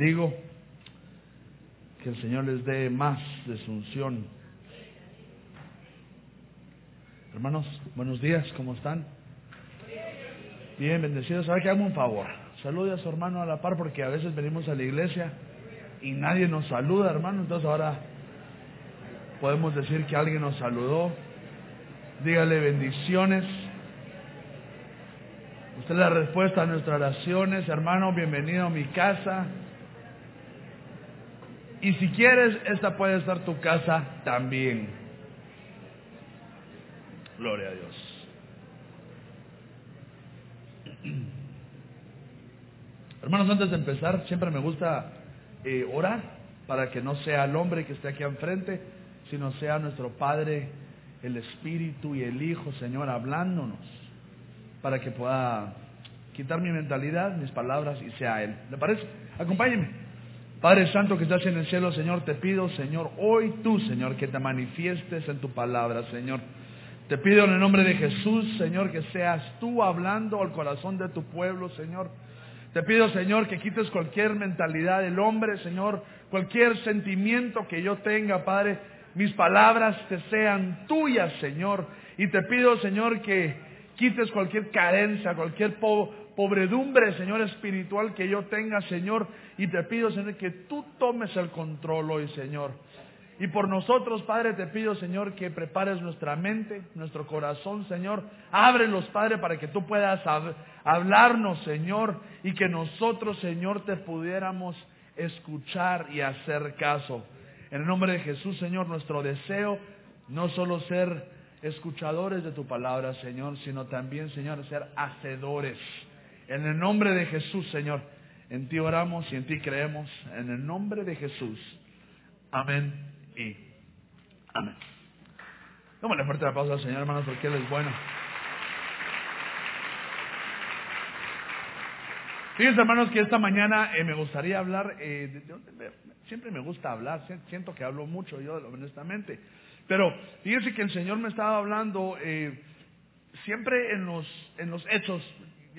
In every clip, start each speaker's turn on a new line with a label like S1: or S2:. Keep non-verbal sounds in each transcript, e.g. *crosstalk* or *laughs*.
S1: bendigo. Que el Señor les dé más de su unción. Hermanos, buenos días, ¿cómo están? Bien, bendecidos. Ahora que hagan un favor. Salude a su hermano a la par porque a veces venimos a la iglesia y nadie nos saluda, hermano. Entonces ahora podemos decir que alguien nos saludó. Dígale bendiciones. Usted es la respuesta a nuestras oraciones, hermano. Bienvenido a mi casa. Y si quieres, esta puede ser tu casa también. Gloria a Dios. *clears throat* Hermanos, antes de empezar, siempre me gusta eh, orar para que no sea el hombre que esté aquí enfrente, sino sea nuestro Padre, el Espíritu y el Hijo, Señor, hablándonos, para que pueda quitar mi mentalidad, mis palabras y sea Él. ¿Le parece? Acompáñenme. Padre Santo que estás en el cielo, Señor, te pido, Señor, hoy tú, Señor, que te manifiestes en tu palabra, Señor. Te pido en el nombre de Jesús, Señor, que seas tú hablando al corazón de tu pueblo, Señor. Te pido, Señor, que quites cualquier mentalidad del hombre, Señor, cualquier sentimiento que yo tenga, Padre. Mis palabras te sean tuyas, Señor. Y te pido, Señor, que quites cualquier carencia, cualquier pobredumbre, Señor, espiritual que yo tenga, Señor. Y te pido, Señor, que tú tomes el control hoy, Señor. Y por nosotros, Padre, te pido, Señor, que prepares nuestra mente, nuestro corazón, Señor. Ábrelos, Padre, para que tú puedas hablarnos, Señor, y que nosotros, Señor, te pudiéramos escuchar y hacer caso. En el nombre de Jesús, Señor, nuestro deseo no solo ser escuchadores de tu palabra, Señor, sino también, Señor, ser hacedores en el nombre de Jesús, Señor, en ti oramos y en ti creemos. En el nombre de Jesús. Amén y amén. Démosle fuerte aplauso al Señor, hermanos, porque Él es bueno. Fíjense, hermanos, que esta mañana eh, me gustaría hablar, eh, siempre me gusta hablar, siento que hablo mucho yo, honestamente, pero fíjense que el Señor me estaba hablando eh, siempre en los, en los hechos,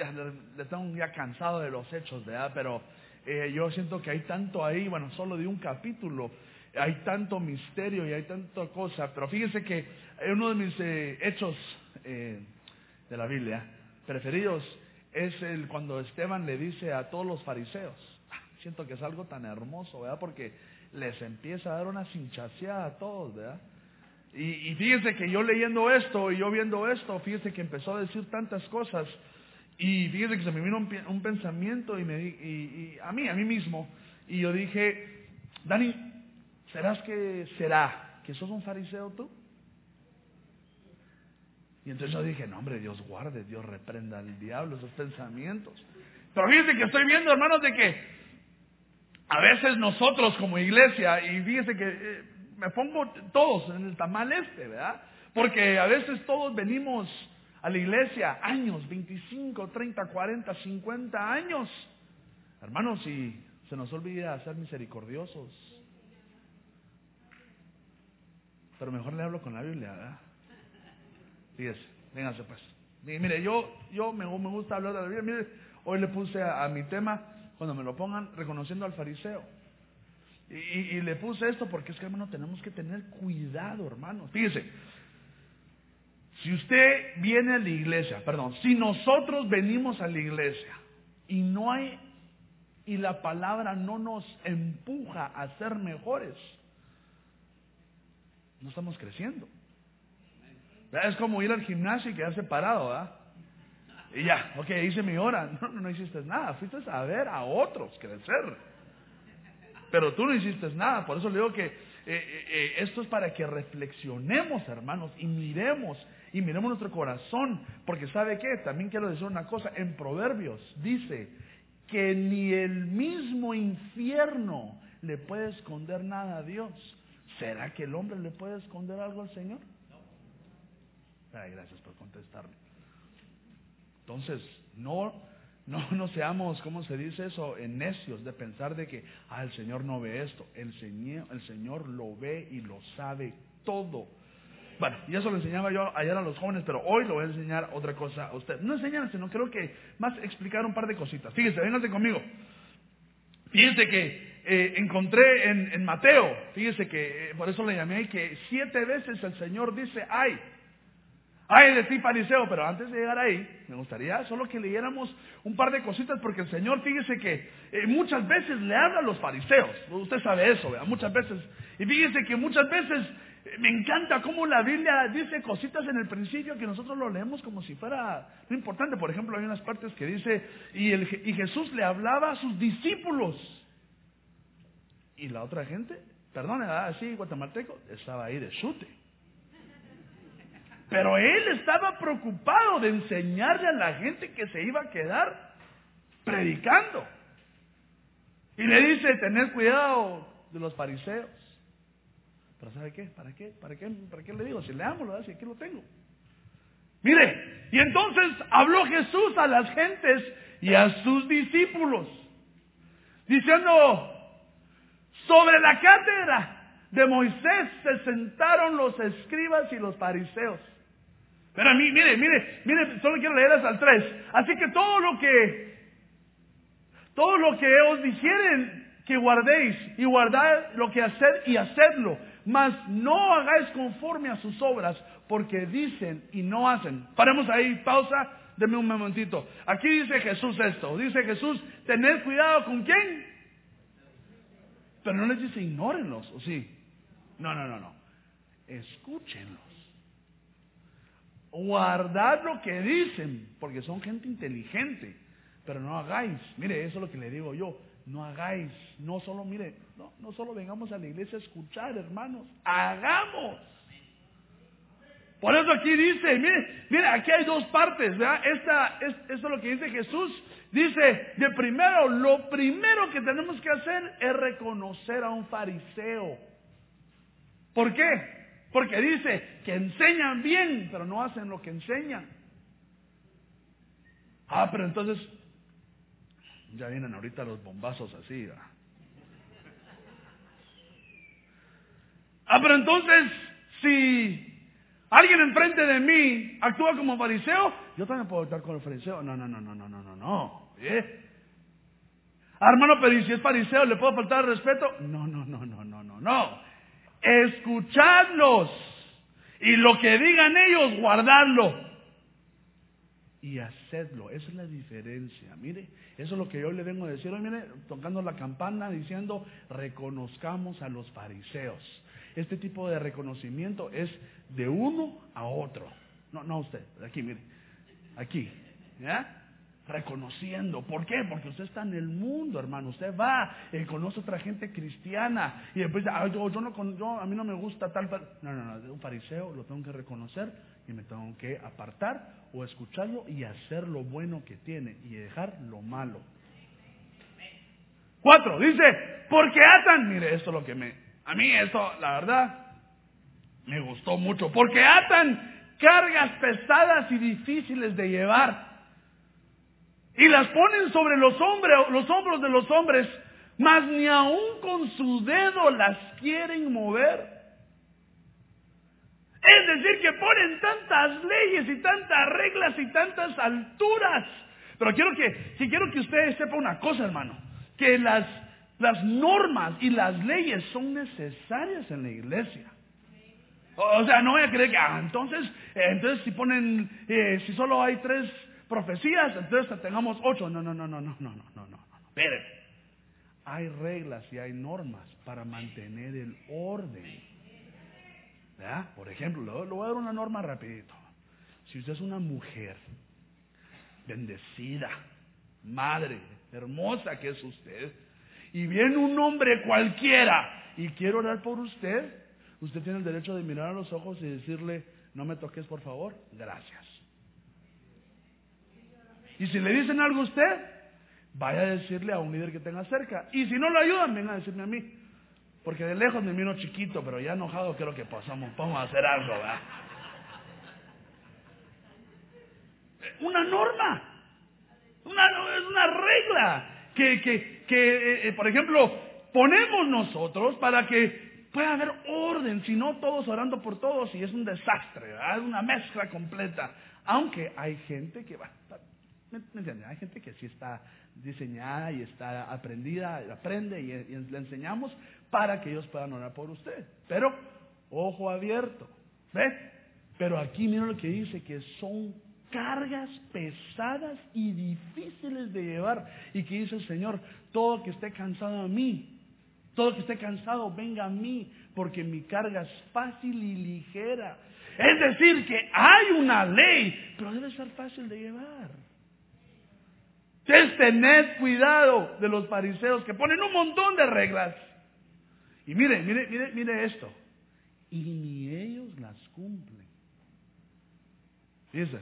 S1: ya, estamos ya cansado de los hechos, ¿verdad? Pero eh, yo siento que hay tanto ahí, bueno, solo de un capítulo, hay tanto misterio y hay tanta cosa. Pero fíjense que uno de mis eh, hechos eh, de la Biblia preferidos es el cuando Esteban le dice a todos los fariseos, ah, siento que es algo tan hermoso, ¿verdad? Porque les empieza a dar una cinchaseada a todos, ¿verdad? Y fíjense que yo leyendo esto y yo viendo esto, fíjense que empezó a decir tantas cosas y fíjese que se me vino un, pensamiento y, me, y, a mí, a mí mismo, y yo dije, Dani, ¿serás que será que sos un fariseo tú? Y entonces yo dije, no hombre, Dios guarde, Dios reprenda al diablo esos pensamientos. Pero fíjese que estoy viendo, hermanos, de que a veces nosotros como iglesia, y fíjese que eh, me pongo todos en el tamal este, ¿verdad? Porque a veces todos venimos a la iglesia años, 25, 30, 40, 50 años. Hermanos, si se nos olvida ser misericordiosos. Pero mejor le hablo con la Biblia, ¿verdad? Fíjese, véngase pues. Mire, yo, yo me, me gusta hablar de la Biblia. Mire, hoy le puse a, mi tema, cuando me lo pongan, reconociendo al fariseo. Y, y, le puse esto porque es que, hermano, tenemos que tener cuidado, hermano. Fíjese, si usted viene a la iglesia, perdón, si nosotros venimos a la iglesia y no hay y la palabra no nos empuja a ser mejores, no estamos creciendo. Es como ir al gimnasio y quedarse parado, ¿verdad? Y ya, ok, hice mi hora. No, no, no hiciste nada. Fuiste a ver a otros crecer. Pero tú no hiciste nada. Por eso le digo que eh, eh, eh, esto es para que reflexionemos, hermanos, y miremos y miremos nuestro corazón, porque ¿sabe qué? También quiero decir una cosa, en Proverbios dice que ni el mismo infierno le puede esconder nada a Dios. ¿Será que el hombre le puede esconder algo al Señor? Ay, gracias por contestarme. Entonces, no, no, *laughs* no seamos, ¿cómo se dice eso? En necios de pensar de que, ah, el Señor no ve esto. El Señor, el Señor lo ve y lo sabe todo. Bueno, y eso lo enseñaba yo ayer a los jóvenes, pero hoy lo voy a enseñar otra cosa a usted. No enseñar, sino creo que más explicar un par de cositas. Fíjese, véngase conmigo. Fíjense que eh, encontré en, Mateo, fíjense que eh, por eso le llamé que siete veces el Señor dice, ay, ay de ti fariseo, pero antes de llegar ahí, me gustaría solo que leyéramos un par de cositas porque el Señor, fíjese que eh, muchas veces le habla a los fariseos, usted sabe eso, ¿verdad? muchas veces, y fíjese que muchas veces me encanta cómo la Biblia dice cositas en el principio que nosotros lo leemos como si fuera no importante. Por ejemplo, hay unas partes que dice, y, y Jesús le hablaba a sus discípulos. Y la otra gente, perdón, así guatemalteco, estaba ahí de chute. Pero él estaba preocupado de enseñarle a la gente que se iba a quedar predicando. Y le dice, tener cuidado de los fariseos. Pero ¿sabe qué? ¿Para qué? ¿Para qué? ¿Para qué le digo? Si le amo, lo si aquí lo tengo. Mire, y entonces habló Jesús a las gentes y a sus discípulos, diciendo, sobre la cátedra de Moisés se sentaron los escribas y los fariseos. Pero a mí, mire, mire, mire, solo quiero leer hasta el 3. Así que todo lo que, todo lo que os dijeren que guardéis y guardad lo que hacer y hacedlo, mas no hagáis conforme a sus obras, porque dicen y no hacen. Paremos ahí, pausa, denme un momentito. Aquí dice Jesús esto, dice Jesús, tened cuidado con quién. Pero no les dice ignórenlos, ¿o sí? No, no, no, no. Escúchenlos. Guardad lo que dicen, porque son gente inteligente. Pero no hagáis. Mire, eso es lo que le digo yo no hagáis, no solo, mire, no, no solo vengamos a la iglesia a escuchar, hermanos, hagamos. Por eso aquí dice, mire, mire, aquí hay dos partes, ¿verdad? Esta, es, esto es lo que dice Jesús. Dice, de primero, lo primero que tenemos que hacer es reconocer a un fariseo. ¿Por qué? Porque dice que enseñan bien, pero no hacen lo que enseñan. Ah, pero entonces ya vienen ahorita los bombazos así. Ah, pero entonces, si alguien enfrente de mí actúa como fariseo, yo también puedo actuar como fariseo. No, no, no, no, no, no, no, no. ¿Eh? hermano, pero si es fariseo le puedo faltar respeto? No, no, no, no, no, no, no. Escuchadlos y lo que digan ellos, guardadlo y hacedlo. Esa es la diferencia. Mire, eso es lo que yo le vengo a decir. Hoy, mire, tocando la campana diciendo, reconozcamos a los fariseos. Este tipo de reconocimiento es de uno a otro. No, no usted, aquí, mire, aquí, ¿ya? Reconociendo. ¿Por qué? Porque usted está en el mundo, hermano. Usted va y conoce otra gente cristiana y después, yo, yo, no, yo, a mí no me gusta tal. No, no, no, un fariseo lo tengo que reconocer y me tengo que apartar o escucharlo y hacer lo bueno que tiene y dejar lo malo. Cuatro, dice, porque atan, mire, esto es lo que me, a mí esto, la verdad, me gustó mucho, porque atan cargas pesadas y difíciles de llevar y las ponen sobre los, hombres, los hombros de los hombres, mas ni aun con su dedo las quieren mover. Es decir, que ponen tantas leyes y tantas reglas y tantas alturas. Pero quiero que, si quiero que ustedes sepan una cosa, hermano, que las, las normas y las leyes son necesarias en la iglesia. O sea, no voy a creer que, ah, entonces, entonces si ponen, eh, si solo hay tres profecías, entonces tengamos ocho. No, no, no, no, no, no, no, no, no. Esperen. Hay reglas y hay normas para mantener el orden. Por ejemplo, le voy a dar una norma rapidito. Si usted es una mujer bendecida, madre, hermosa que es usted, y viene un hombre cualquiera y quiere orar por usted, usted tiene el derecho de mirar a los ojos y decirle, no me toques por favor, gracias. Y si le dicen algo a usted, vaya a decirle a un líder que tenga cerca. Y si no lo ayudan, venga a decirme a mí. Porque de lejos me miro chiquito, pero ya enojado creo que pasamos, vamos a hacer algo, ¿verdad? Una norma, una, es una regla que, que, que eh, eh, por ejemplo, ponemos nosotros para que pueda haber orden, si no todos orando por todos y es un desastre, ¿verdad? es una mezcla completa. Aunque hay gente que va, ¿Me, entienden? Hay gente que sí está diseñada y está aprendida, aprende y, le enseñamos para que ellos puedan orar por usted. Pero, ojo abierto, ¿ve? Pero aquí miren lo que dice, que son cargas pesadas y difíciles de llevar. Y que dice el Señor, todo que esté cansado a mí, todo que esté cansado, venga a mí, porque mi carga es fácil y ligera. Es decir, que hay una ley, pero debe ser fácil de llevar. Es tener cuidado de los fariseos que ponen un montón de reglas. Y mire, mire, mire, mire esto. Y ni ellos las cumplen. Dice,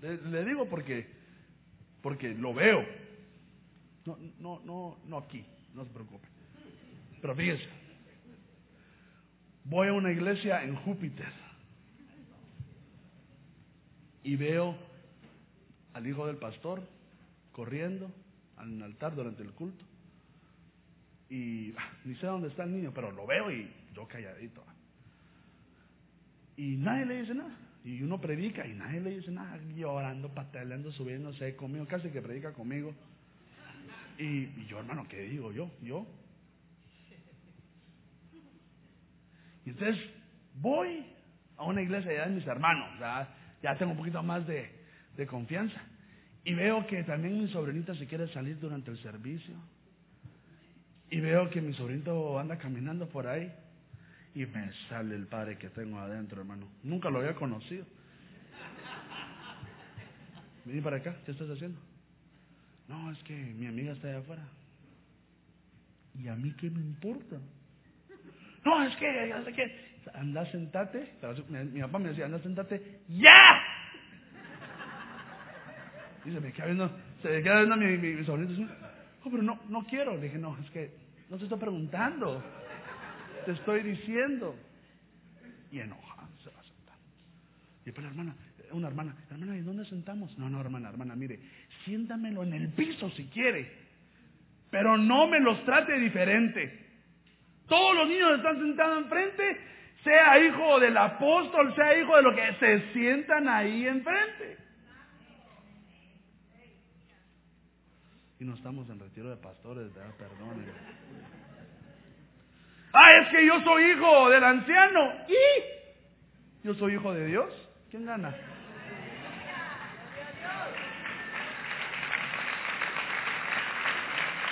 S1: le, digo porque, porque lo veo. No, no, no, no aquí, no se preocupe. Pero fíjese, voy a una iglesia en Júpiter y veo al hijo del pastor corriendo al altar durante el culto. Y ah, ni sé dónde está el niño, pero lo veo y yo calladito. Y nadie le dice nada. Y uno predica y nadie le dice nada, llorando, pataleando, subiendo, sé, conmigo, casi que predica conmigo. Y, yo, hermano, ¿qué digo yo? Yo. Y entonces voy a una iglesia ya de mis hermanos, ya, ya tengo un poquito más de, de confianza. Y veo que también mi sobrinita se quiere salir durante el servicio. Y veo que mi sobrinito anda caminando por ahí y me sale el padre que tengo adentro, hermano. Nunca lo había conocido. Vení para acá, ¿qué estás haciendo? No, es que mi amiga está allá afuera. ¿Y a mí qué me importa? No, es que, anda, sentate. Mi, papá me decía, anda, sentate, ¡ya! Y se me queda viendo, se me queda viendo mi, mi, sobrino. Oh, pero no, no quiero. Le dije, no, es que no te estoy preguntando te estoy diciendo. Y enoja, se va a sentar. Y para la hermana, una hermana, hermana, ¿y dónde sentamos? No, no, hermana, hermana, mire, siéntamelo en el piso si quiere, pero no me los trate diferente. Todos los niños están sentados enfrente, sea hijo del apóstol, sea hijo de lo que se sientan ahí enfrente. No estamos en retiro de pastores, perdón. Ah, es que yo soy hijo del anciano. ¿Y? ¿Yo soy hijo de Dios? ¿Quién gana?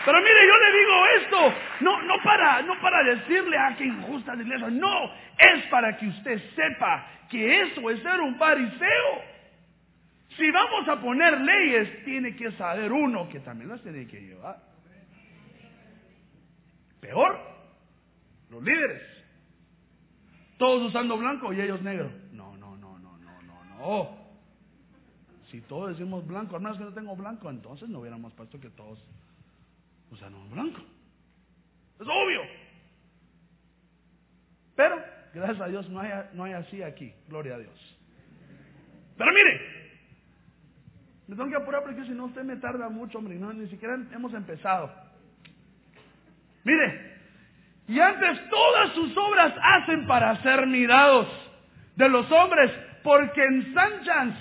S1: Pero mire, yo le digo esto, no, no para, no para decirle a que injusta la iglesia, no, es para que usted sepa que eso es ser un fariseo. Si vamos a poner leyes, tiene que saber uno que también las tiene que llevar. Peor, los líderes. Todos usando blanco y ellos negro. No, no, no, no, no, no, no. Si todos decimos blanco, al menos que no tengo blanco, entonces no hubiéramos puesto que todos usamos blanco. Es obvio. Pero, gracias a Dios, no hay, no hay así aquí. Gloria a Dios. Pero mire, me tengo que apurar porque si no usted me tarda mucho, hombre, no, ni siquiera hemos empezado. Mire, y antes todas sus obras hacen para ser mirados de los hombres, porque ensanchan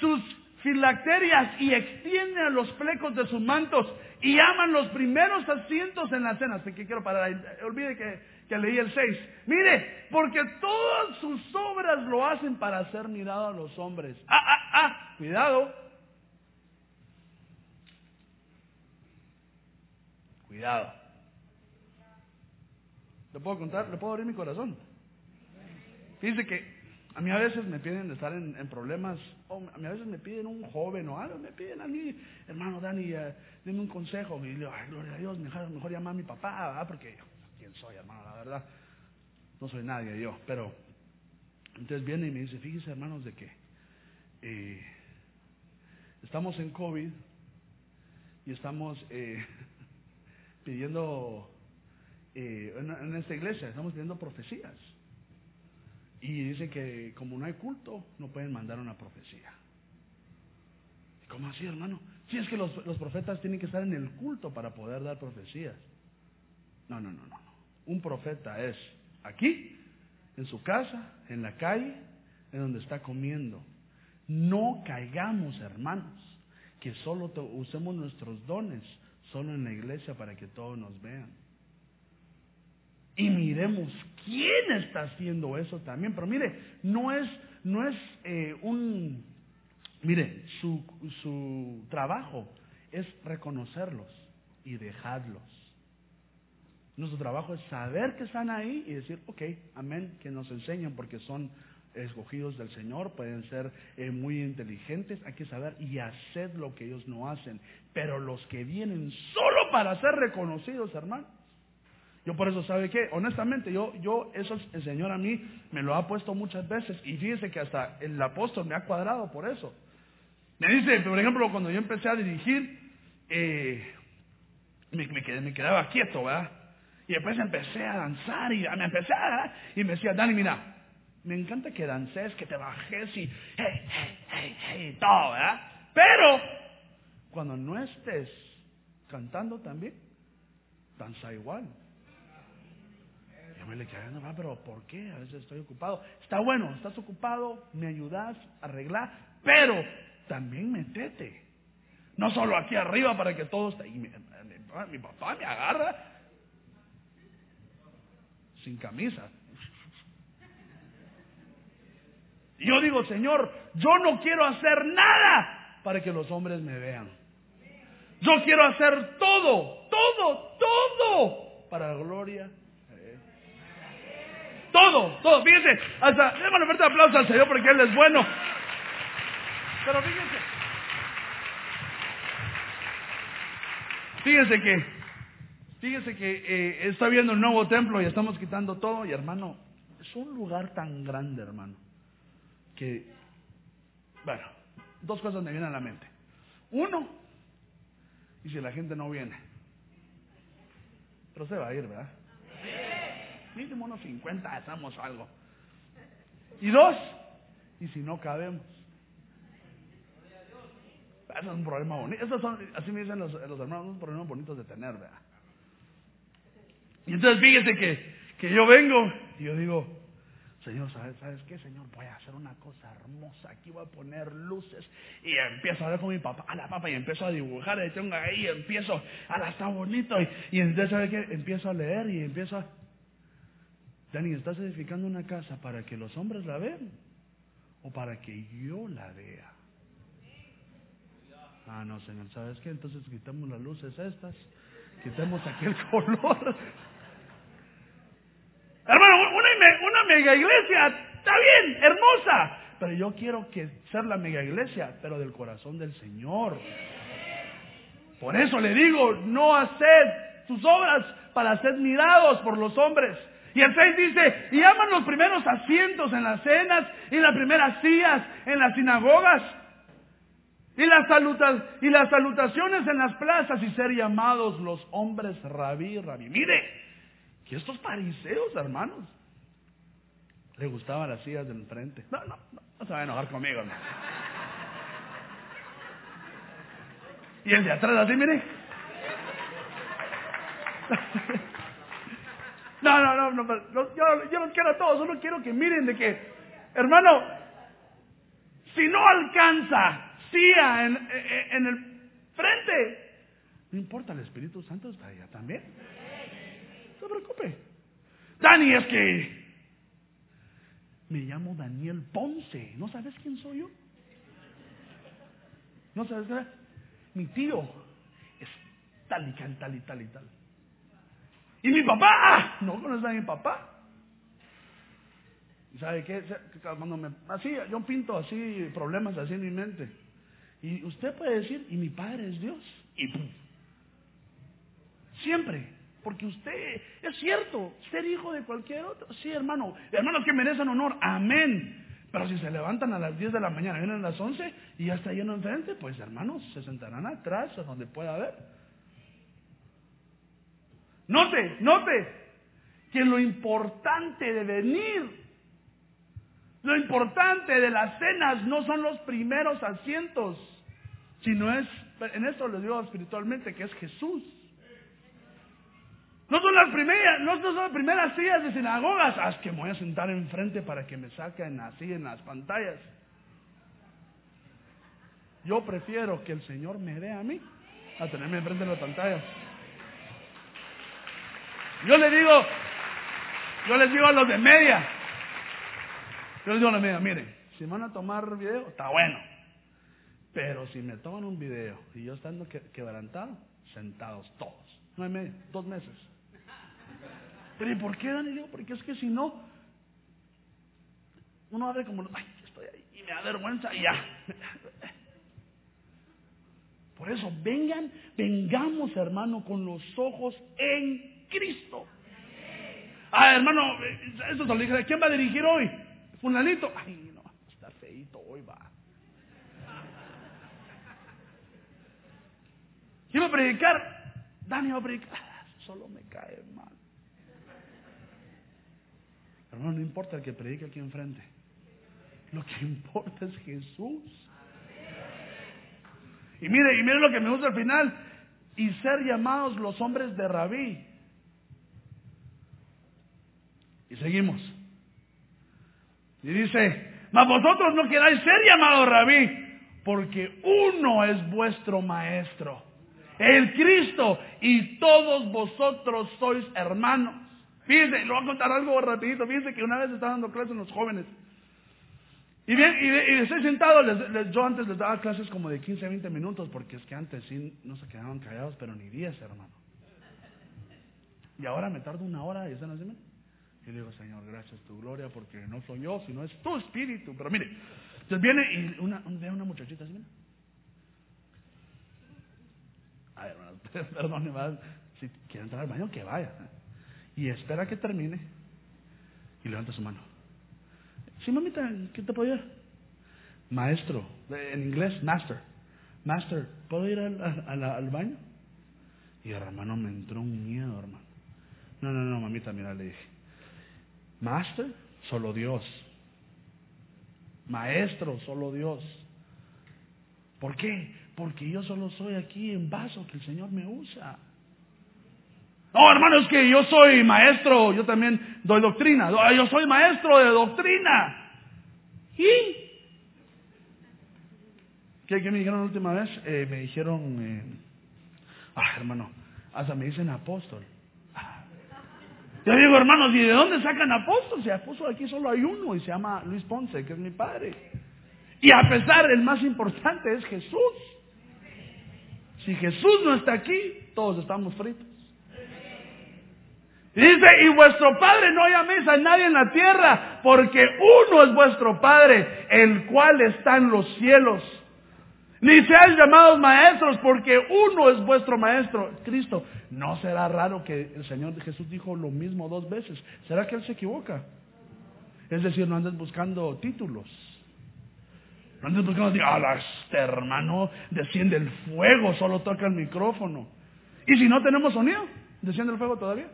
S1: sus filacterias y extienden los flecos de sus mantos y aman los primeros asientos en la cena. Así que quiero parar. Olvide que, que leí el 6. Mire, porque todas sus obras lo hacen para ser mirados a los hombres. Ah, ah, ah, cuidado. Cuidado. ¿Le puedo contar? ¿Le puedo abrir mi corazón? Fíjense que a mí a veces me piden estar en, problemas, o a mí a veces me piden un joven o algo, me piden a mí, hermano Dani, uh, dime un consejo. Y le digo, ay, gloria a Dios, mejor, mejor llama a mi papá, porque quién soy, hermano, la verdad, no soy nadie yo. Pero entonces viene y me dice, fíjese, hermanos, de que eh, estamos en COVID y estamos eh, pidiendo eh, en, esta iglesia estamos viendo profecías. Y dice que como no hay culto, no pueden mandar una profecía. ¿Cómo así, hermano? Si es que los, los, profetas tienen que estar en el culto para poder dar profecías. No, no, no, no. Un profeta es aquí, en su casa, en la calle, en donde está comiendo. No caigamos, hermanos. que solo usemos nuestros dones solo en la iglesia para que todos nos vean. Y miremos quién está haciendo eso también. Pero mire, no es, no es eh, un, mire, su, su trabajo es reconocerlos y dejarlos. Nuestro trabajo es saber que están ahí y decir, ok, amén, que nos enseñen porque son escogidos del Señor, pueden ser eh, muy inteligentes, hay que saber y hacer lo que ellos no hacen. Pero los que vienen solo para ser reconocidos, hermano. Yo por eso, ¿sabe qué? Honestamente, yo, yo, eso el Señor a mí me lo ha puesto muchas veces y fíjese que hasta el apóstol me ha cuadrado por eso. Me dice, por ejemplo, cuando yo empecé a dirigir, eh, me, me, quedaba quieto, ¿verdad? Y después empecé a danzar y me empecé a... Y me decía, Dani, mira, me encanta que dances, que te bajes y hey, hey, hey, hey, todo, ¿verdad? Pero cuando no estés cantando también, danza igual. Yo me le quedé, no, pero ¿por qué? A veces estoy ocupado. Está bueno, estás ocupado, me ayudas a arreglar, pero también metete. No solo aquí arriba para que todo esté. Y mi, mi papá me agarra sin camisa. Y yo digo, Señor, yo no quiero hacer nada para que los hombres me vean. Yo quiero hacer todo, todo, todo para la gloria. Todo, todo. Fíjense, hasta, un fuerte aplauso al Señor porque Él es bueno. Pero fíjense, fíjense que, fíjense que eh, está viendo el nuevo templo y estamos quitando todo y hermano, es un lugar tan grande, hermano que, bueno, dos cosas me vienen a la mente. Uno, y si la gente no viene, pero se va a ir, ¿verdad? Mínimo unos 50, hacemos algo. Y dos, y si no cabemos. Eso es un problema bonito. Esos son, así me dicen los, los hermanos, son problemas bonitos de tener, ¿verdad? Y entonces fíjese que, que yo vengo y yo digo, Señor, ¿sabes, ¿sabes qué, Señor? Voy a hacer una cosa hermosa. Aquí voy a poner luces. Y empiezo a ver con mi papá, a la papa, y empiezo a dibujar. Y tengo ahí, empiezo, a la está bonito. Y, y entonces, ¿sabes qué? Empiezo a leer y empiezo a. Dani, ¿estás edificando una casa para que los hombres la vean? ¿O para que yo la vea? Ah, no, Señor, ¿sabes qué? Entonces quitamos las luces estas, quitemos aquel *laughs* color. Hermano, una, una mega iglesia, está bien, hermosa. Pero yo quiero que ser la mega iglesia, pero del corazón del Señor. Por eso le digo, no haced sus obras para ser mirados por los hombres. Y el 6 dice, y aman los primeros asientos en las cenas y las primeras sillas en las sinagogas. Y las, salutas, y las salutaciones en las plazas y ser llamados los hombres rabí, rabí. Mire, que estos fariseos, hermanos, le gustaban las sillas del frente. No, no, no, no se va a enojar conmigo, hermano. Y el de atrás así, mire. No, no, no, no, yo, yo no quiero a todos, solo quiero que miren de que, hermano, si no alcanza silla en, en, el frente, no importa, el Espíritu Santo está allá también. No se preocupe. Dani, es que me llamo Daniel Ponce. ¿No sabes quién soy yo? ¿No sabes qué? Mi tío es tal y tal, y tal y tal. Y mi papá, no conoces a mi papá. ¿Y sabe qué? Cuando me, así, yo pinto así problemas así en mi mente. Y usted puede decir, y mi padre es Dios. Y. Siempre. Porque usted, es cierto, ser hijo de cualquier otro. Sí, hermano. Hermanos que merecen honor. Amén. Pero si se levantan a las 10 de la mañana, vienen a las 11 y ya está lleno enfrente, pues hermanos, se sentarán atrás a donde pueda haber. Note, note que lo importante de venir, lo importante de las cenas no son los primeros asientos, sino es, en esto le digo espiritualmente, que es Jesús. No son las primeras, no son las primeras sillas de sinagogas. Ah, es que me voy a sentar enfrente para que me saquen así en las pantallas. Yo prefiero que el Señor me vea a mí a tenerme enfrente de la pantalla. Yo le digo, yo les digo a los de media, yo les digo a los de media, miren, si van a tomar video, está bueno. Pero si me toman un video y yo estando quebrantado, sentados todos, no hay medio, dos meses. Pero ¿y por qué, Dani? porque es que si no, uno abre como, ay, estoy ahí, y me da vergüenza y ya. *laughs* Por eso, vengan, vengamos, hermano, con los ojos en Cristo. Ah, hermano, eso se lo dije, ¿quién va a dirigir hoy? Fulanito. Ay, no, está feito, hoy va. ¿Quién va a predicar? Dani va a predicar. Ah, solo me cae mal. Hermano, no importa el que predique aquí enfrente. Lo que *laughs* importa es Jesús. Y mire, y mire lo que me gusta al final. Y ser llamados los hombres de rabí. Y seguimos. Y dice, mas vosotros no queráis ser llamados rabí, porque uno es vuestro maestro, el Cristo, y todos vosotros sois hermanos. Fíjense, lo voy a contar algo rapidito. Fíjense que una vez estaba dando clases en los jóvenes. Y bien, y, estoy sentado, yo antes les daba clases como de 15 a 20 minutos, porque es que antes sí no se quedaban callados, pero ni 10, hermano. Y ahora me tardo una hora y están así. Y le digo, Señor, gracias tu gloria, porque no soy yo, sino es tu espíritu. Pero mire, entonces viene y una, ve una muchachita así, Ay, hermano, *laughs* perdón, si quiere entrar al baño, que vaya. Y espera que termine y levanta su mano. Sí, mamita, ¿qué te puedo ayudar? Maestro, en inglés, master. Master, ¿puedo ir al, al, baño? Y hermano me entró un miedo, hermano. No, no, no, mamita, mira, le dije. Master, solo Dios. Maestro, solo Dios. ¿Por qué? Porque yo solo soy aquí en vaso que el Señor me usa. No, hermano, es que yo soy maestro, yo también doy doctrina. Yo soy maestro de doctrina. ¿Y? ¿Qué, me dijeron la última vez? Eh, me dijeron, eh, ah, hermano, hasta me dicen apóstol. Ah. Yo digo, hermanos, ¿y de dónde sacan apóstol? Si apóstol aquí solo hay uno y se llama Luis Ponce, que es mi padre. Y a pesar, el más importante es Jesús. Si Jesús no está aquí, todos estamos fritos. Dice, y vuestro Padre no llaméis a nadie en la tierra, porque uno es vuestro Padre, el cual está en los cielos. Ni seáis llamados maestros, porque uno es vuestro maestro, Cristo. No será raro que el Señor Jesús dijo lo mismo dos veces. ¿Será que Él se equivoca? Es decir, no andes buscando títulos. No andes buscando, ah, este hermano desciende el fuego, solo toca el micrófono. Y si no tenemos sonido, desciende el fuego todavía.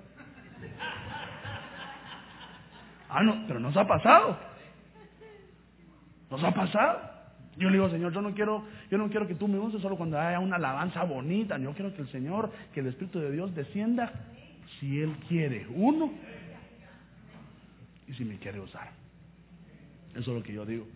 S1: Ah, no, pero nos ha pasado. Nos ha pasado. Yo le digo, Señor, yo no quiero, yo no quiero que tú me uses solo cuando haya una alabanza bonita. Yo quiero que el Señor, que el Espíritu de Dios descienda si Él quiere. Uno. Y si me quiere usar. Eso es lo que yo digo.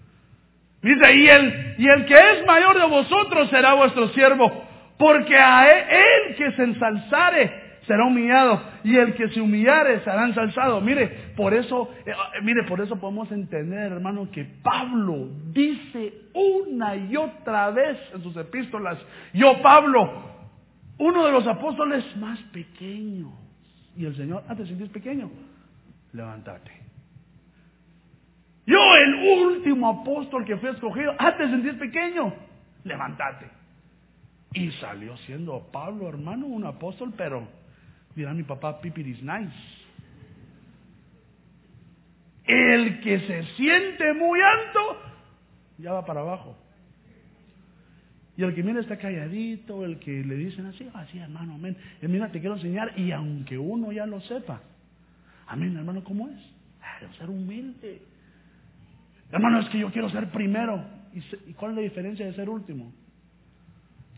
S1: Dice, y el, y el que es mayor de vosotros será vuestro siervo. Porque a él que se ensalzare será humillado y el que se humillare será ensalzado. Mire, por eso, eh, eh, mire, por eso podemos entender, hermano, que Pablo dice una y otra vez en sus epístolas, yo Pablo, uno de los apóstoles más pequeños. Y el Señor, ah, te sientes pequeño, levántate. Yo, el último apóstol que fue escogido, ah, te sentís pequeño, levántate. Y salió siendo Pablo, hermano, un apóstol, pero Dirá mi papá, pipiris nice. El que se siente muy alto, ya va para abajo. Y el que mira está calladito, el que le dicen así, así ah, hermano, amén. Y mira, te quiero enseñar, y aunque uno ya lo sepa, amén, hermano, ¿cómo es? Ah, ser humilde. Hermano, es que yo quiero ser primero. ¿Y cuál es la diferencia de ser último?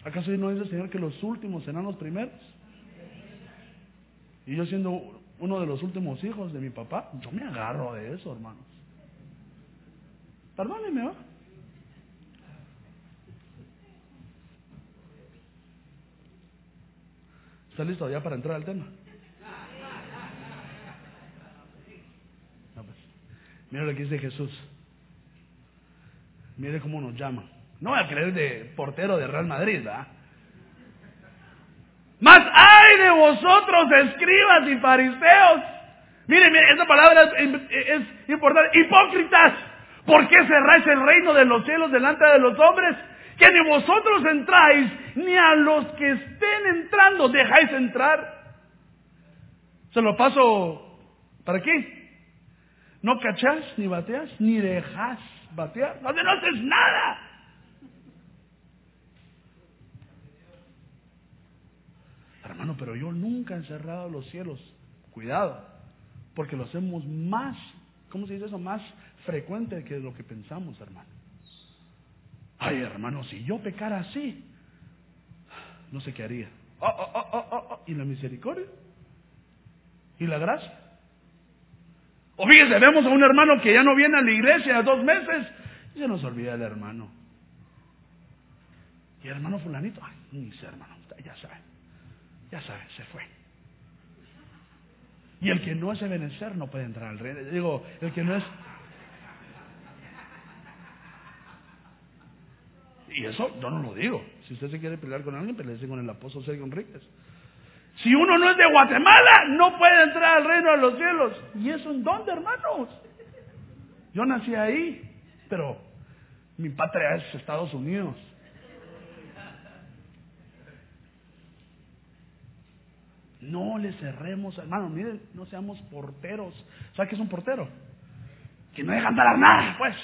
S1: ¿Acaso no dice el Señor que los últimos serán los primeros? Y yo siendo uno de los últimos hijos de mi papá, yo me agarro de eso, hermanos. Perdónenme, ¿va? ¿Está listo ya para entrar al tema? No, pues. Mira lo que dice Jesús. Mire cómo nos llama. No voy a creer de portero de Real Madrid, ¿verdad? Más ¡ah! De vosotros, escribas y fariseos. Miren, miren, esa palabra es, importante. Hipócritas, ¿por qué cerráis el reino de los cielos delante de los hombres? Que ni vosotros entráis, ni a los que estén entrando dejáis entrar. Se lo paso, ¿para qué? No cachás, ni bateas, ni dejas batear. No, no haces nada. Hermano, pero yo nunca he cerrado los cielos. Cuidado, porque lo hacemos más, ¿cómo se dice eso? Más frecuente que lo que pensamos, hermano. Ay, hermano, si yo pecara así, no sé qué haría. Oh, oh, oh, ¿Y la misericordia? ¿Y la gracia? O fíjese, vemos a un hermano que ya no viene a la iglesia dos meses y se nos olvida el hermano. Y el hermano fulanito, ay, ni hermano, ya sabe, ya sabe, se fue. Y el que no es Ebenezer no puede entrar al reino. Digo, el que no es Y eso yo no lo digo. Si usted se quiere pelear con alguien, peleese con el apóstol Sergio Enríquez. Si uno no es de Guatemala, no puede entrar al reino de los cielos. ¿Y eso en dónde, hermanos? Yo nací ahí, pero mi patria es Estados Unidos. No le cerremos, hermano, miren, no seamos porteros. ¿Sabe qué es un portero? Que no dejan dar nada, pues.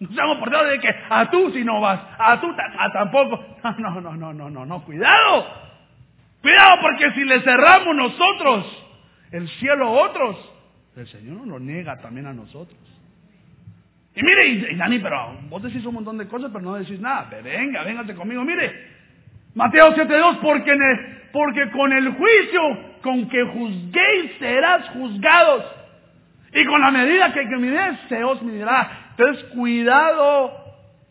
S1: No seamos por de que a tú si no vas, a tú tampoco. No, no, no, no, no, no, cuidado. Cuidado porque si le cerramos nosotros el cielo a otros, el Señor nos lo niega también a nosotros. Y mire, Dani, pero vos decís un montón de cosas, pero no decís nada. Venga, véngate conmigo. Mire, Mateo 7.2, porque, porque con el juicio con que juzguéis serás juzgados. Y con la medida que, que mides, se os medirá. Entonces, cuidado.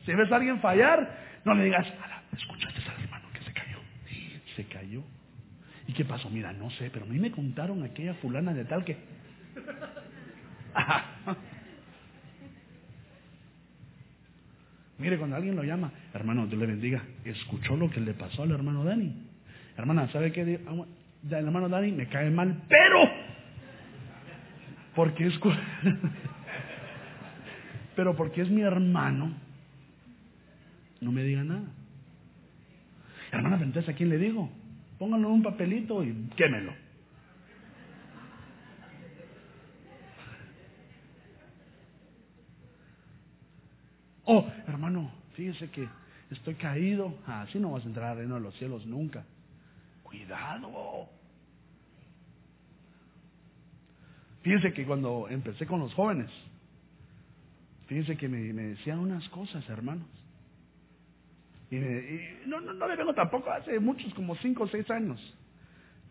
S1: Si ves a alguien fallar, no le digas, escuchaste al hermano que se cayó. Se cayó. ¿Y qué pasó? Mira, no sé, pero a mí me contaron aquella fulana de tal que... *laughs* Mire, cuando alguien lo llama, hermano, Dios le bendiga, escuchó lo que le pasó al hermano Dani. Hermana, ¿sabe qué? El hermano Dani me cae mal, pero... Porque es... *laughs* Pero porque es mi hermano, no me diga nada. Hermana, entonces ¿a quién le digo? Pónganlo en un papelito y quémelo. Oh, hermano, fíjese que estoy caído. Así no vas a entrar al reino de los cielos nunca. Cuidado. Fíjese que cuando empecé con los jóvenes, Fíjense que me, decían unas cosas, hermanos. Y, no, no, no le vengo tampoco hace muchos, como cinco o seis años.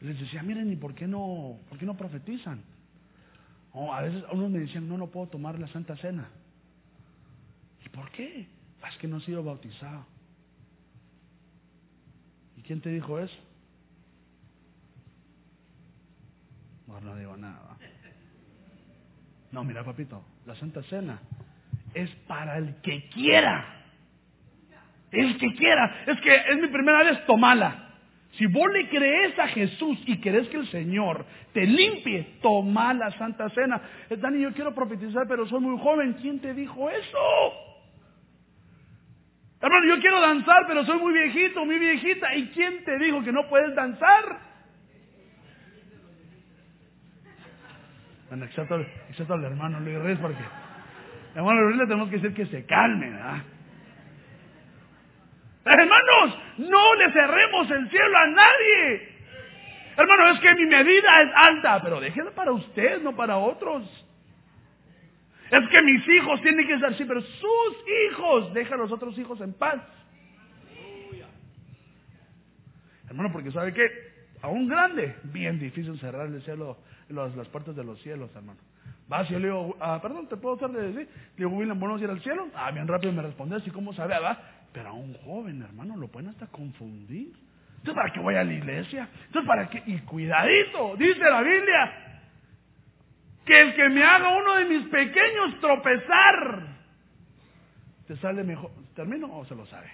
S1: Les decía, miren, ¿y por qué no, por qué no profetizan? O a veces unos me decían, no, no puedo tomar la Santa Cena. ¿Y por qué? Ah, es que no he sido bautizado. ¿Y quién te dijo eso? No, no digo nada. No, mira, papito, la Santa Cena es para el que quiera. El que quiera. Es que es mi primera vez, tomala. Si vos le crees a Jesús y querés que el Señor te limpie, toma la Santa Cena. Eh, Dani, yo quiero profetizar, pero soy muy joven. ¿Quién te dijo eso? Hermano, yo quiero danzar, pero soy muy viejito, muy viejita. ¿Y quién te dijo que no puedes danzar? Bueno, excepto, excepto al hermano Luis Reyes, porque Hermano, le tenemos que decir que se calme, ¿verdad? Hermanos, no le cerremos el cielo a nadie. Hermano, es que mi medida es alta, pero déjela para usted, no para otros. Es que mis hijos tienen que ser así, pero sus hijos, deja a los otros hijos en paz. Hermano, porque sabe que a un grande, bien difícil cerrar el cielo, las puertas de los cielos, hermano. Va, si yo le digo, ah, perdón, ¿te puedo hacer de decir? Le digo, William, ¿bueno ir al cielo? Ah, bien rápido me respondes, ¿y cómo sabe? Va, pero a un joven, hermano, lo pueden hasta confundir. Entonces, ¿para qué voy a la iglesia? Entonces, ¿para qué? Y cuidadito, dice la Biblia, que el que me haga uno de mis pequeños tropezar, te sale mejor. ¿Termino o se lo sabe?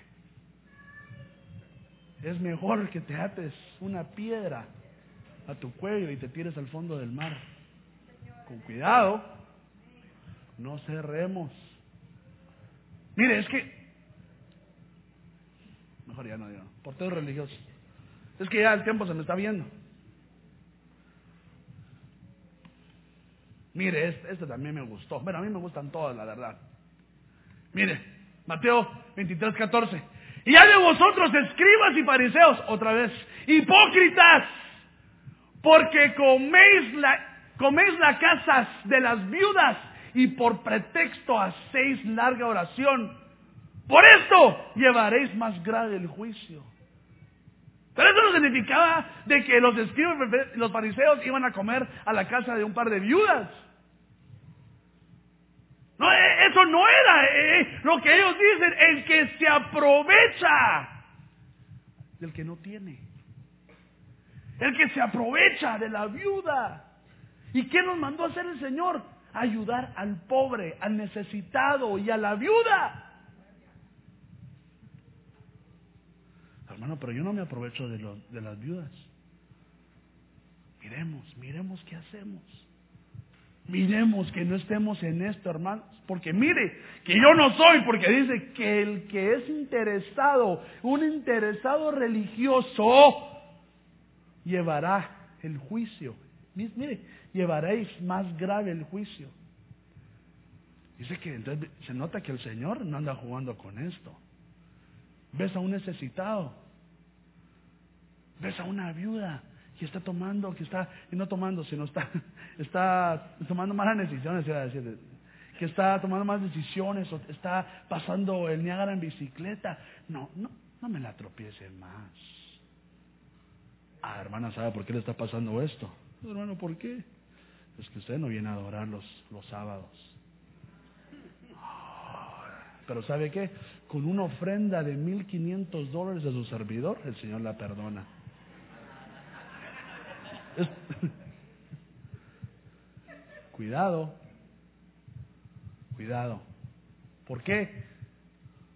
S1: Es mejor que te ates una piedra a tu cuello y te tires al fondo del mar. Con cuidado, no cerremos. Mire, es que, mejor ya no digo, por todo religioso. Es que ya el tiempo se me está viendo. Mire, este, también me gustó. Bueno, a mí me gustan todas, la verdad. Mire, Mateo 23, 14. Y hay de vosotros, escribas y fariseos, otra vez, hipócritas, porque coméis la, coméis la casa de las viudas y por pretexto hacéis larga oración. Por esto llevaréis más grave el juicio. Pero eso no significaba de que los escribas los fariseos iban a comer a la casa de un par de viudas. No, eh, eso no era eh, lo que ellos dicen, el que se aprovecha del que no tiene. El que se aprovecha de la viuda. ¿Y qué nos mandó a hacer el Señor? Ayudar al pobre, al necesitado y a la viuda. Hermano, pero yo no me aprovecho de, las viudas. Miremos, miremos qué hacemos. Miremos que no estemos en esto, hermanos. Porque mire, que yo no soy, porque dice que el que es interesado, un interesado religioso, llevará el juicio. Mire, llevaréis más grave el juicio. Dice que entonces se nota que el Señor no anda jugando con esto. Ves a un necesitado, ves a una viuda que está tomando, que está, y no tomando, sino está, *laughs* está tomando malas decisiones, que está tomando malas decisiones, o está pasando el Niágara en bicicleta. No, no, no me la tropiece más. Ah, hermana, ¿sabe por qué le está pasando esto? Hermano, ¿por qué? Es que usted no viene a adorar los, los sábados. Pero ¿sabe qué? Con una ofrenda de 1.500 dólares de su servidor, el Señor la perdona. *laughs* Cuidado, cuidado. ¿Por qué?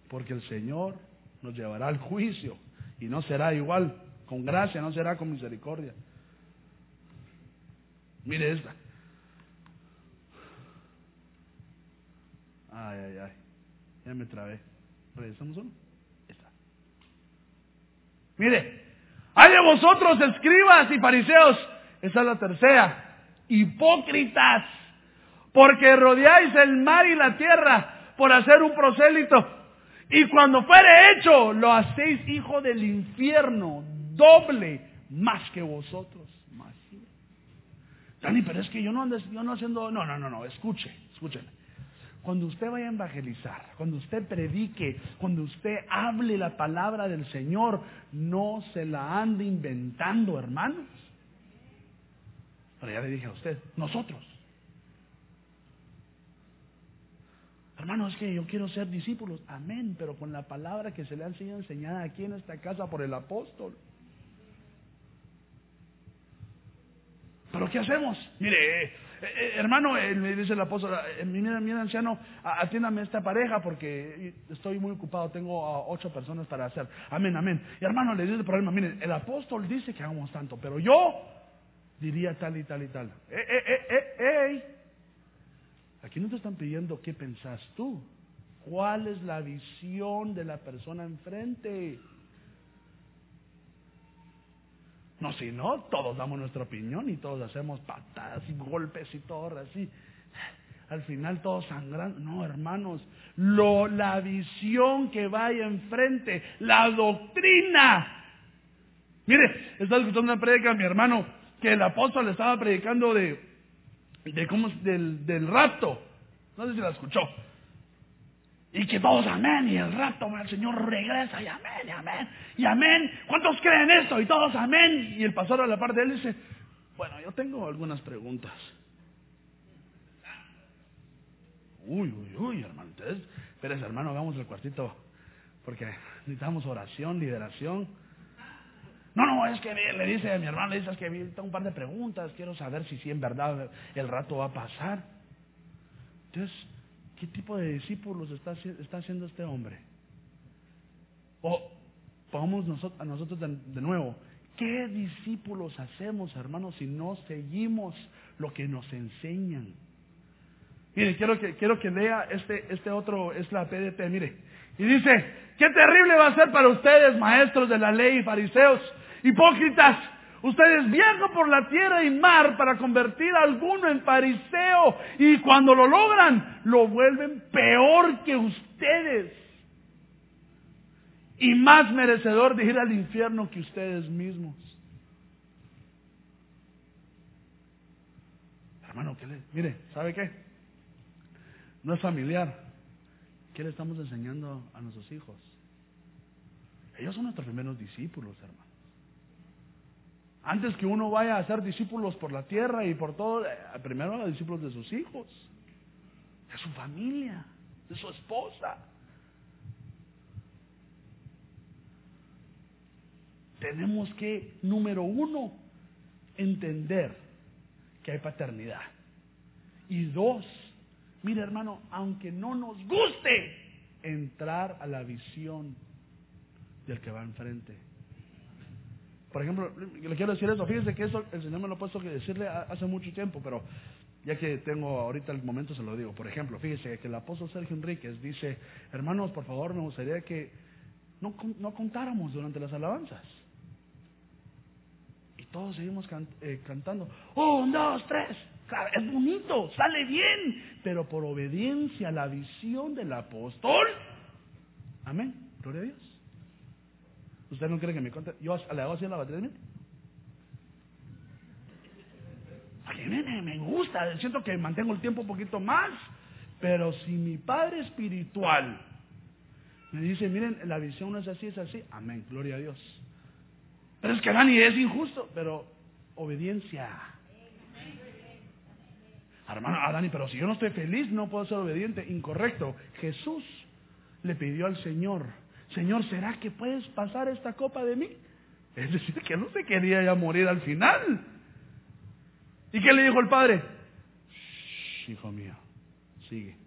S1: Porque el Señor nos llevará al juicio y no será igual, con gracia, no será con misericordia. Mire esta. Ay, ay, ay. Ya me trabé. ¿Regresamos uno? Esta. Mire, hay de vosotros, escribas y fariseos, esa es la tercera, hipócritas, porque rodeáis el mar y la tierra por hacer un prosélito. Y cuando fuere hecho, lo hacéis hijo del infierno, doble más que vosotros. Dani, pero es que yo no ando, yo no haciendo, no, no, no, no, escuche, escúcheme. Cuando usted vaya a evangelizar, cuando usted predique, cuando usted hable la palabra del Señor, no se la ande inventando, hermanos. Pero ya le dije a usted, nosotros. Hermanos, es que yo quiero ser discípulos. Amén, pero con la palabra que se le ha sido enseñada aquí en esta casa por el apóstol. Pero ¿qué hacemos? Mire, eh, eh, hermano, me dice el apóstol, eh, mira, mira anciano, atiéndame a esta pareja porque estoy muy ocupado, tengo ocho personas para hacer. Amén, amén. Y hermano, le dice el problema, mire, el apóstol dice que hagamos tanto, pero yo diría tal y tal y tal. Eh, eh, eh, eh, Aquí no te están pidiendo qué pensás tú. ¿Cuál es la visión de la persona enfrente? No, si no, todos damos nuestra opinión y todos hacemos patadas y golpes y todo así. Al final todos sangran. No, hermanos, lo, la visión que vaya enfrente, la doctrina. Mire, estaba escuchando una predica mi hermano que el apóstol estaba predicando de, de cómo, del, del rapto. No sé si la escuchó. Y que todos amén, y el rato el Señor regresa, y amén, y amén, y amén. ¿Cuántos creen esto? Y todos amén. Y el pastor a la parte de él dice, bueno, yo tengo algunas preguntas. Uy, uy, uy, hermano. Entonces, espérese, hermano, hagamos el cuartito, porque necesitamos oración, liberación. No, no, es que le dice a mi hermano, le dice, es que tengo un par de preguntas, quiero saber si sí en verdad el rato va a pasar. Entonces, ¿qué tipo de discípulos está, está haciendo este hombre? O pongamos a nosotros de, nuevo, ¿qué discípulos hacemos, hermanos, si no seguimos lo que nos enseñan? Mire, quiero que, quiero que lea este, este otro, es la PDP, mire. Y dice, qué terrible va a ser para ustedes, maestros de la ley y fariseos, hipócritas. Ustedes viajan por la tierra y mar para convertir a alguno en fariseo y cuando lo logran, lo vuelven peor que ustedes y más merecedor de ir al infierno que ustedes mismos. Hermano, ¿qué le, mire, ¿sabe qué? No es familiar. ¿Qué le estamos enseñando a nuestros hijos? Ellos son nuestros primeros discípulos, hermanos. Antes que uno vaya a ser discípulos por la tierra y por todo, eh, primero a los discípulos de sus hijos, de su familia, de su esposa. tenemos que, número uno, entender que hay paternidad. Y dos, mire hermano, aunque no nos guste, entrar a la visión del que va enfrente. Por ejemplo, le quiero decir eso, fíjense que eso el Señor me lo ha puesto que decirle hace mucho tiempo, pero ya que tengo ahorita el momento se lo digo. Por ejemplo, fíjese que el apóstol Sergio Enríquez dice, hermanos, por favor, me gustaría que no, no contáramos durante las alabanzas todos seguimos eh, cantando. Un, dos, tres. Es bonito, sale bien, pero por obediencia a la visión del apóstol. Amén. Gloria a Dios. ¿Usted no cree que me cuente? Yo le hago así la batería. A mí me, me gusta, siento que mantengo el tiempo un poquito más. Pero si mi padre espiritual me dice, miren, la visión no es así, es así. Amén. Gloria a Dios. Pero es que Dani es injusto, pero obediencia. Hermano, a Dani, pero si yo no estoy feliz, no puedo ser obediente. Incorrecto. Jesús le pidió al Señor, Señor, ¿será que puedes pasar esta copa de mí? Es decir, que no se quería ya morir al final. ¿Y qué le dijo el Padre? hijo mío, sigue.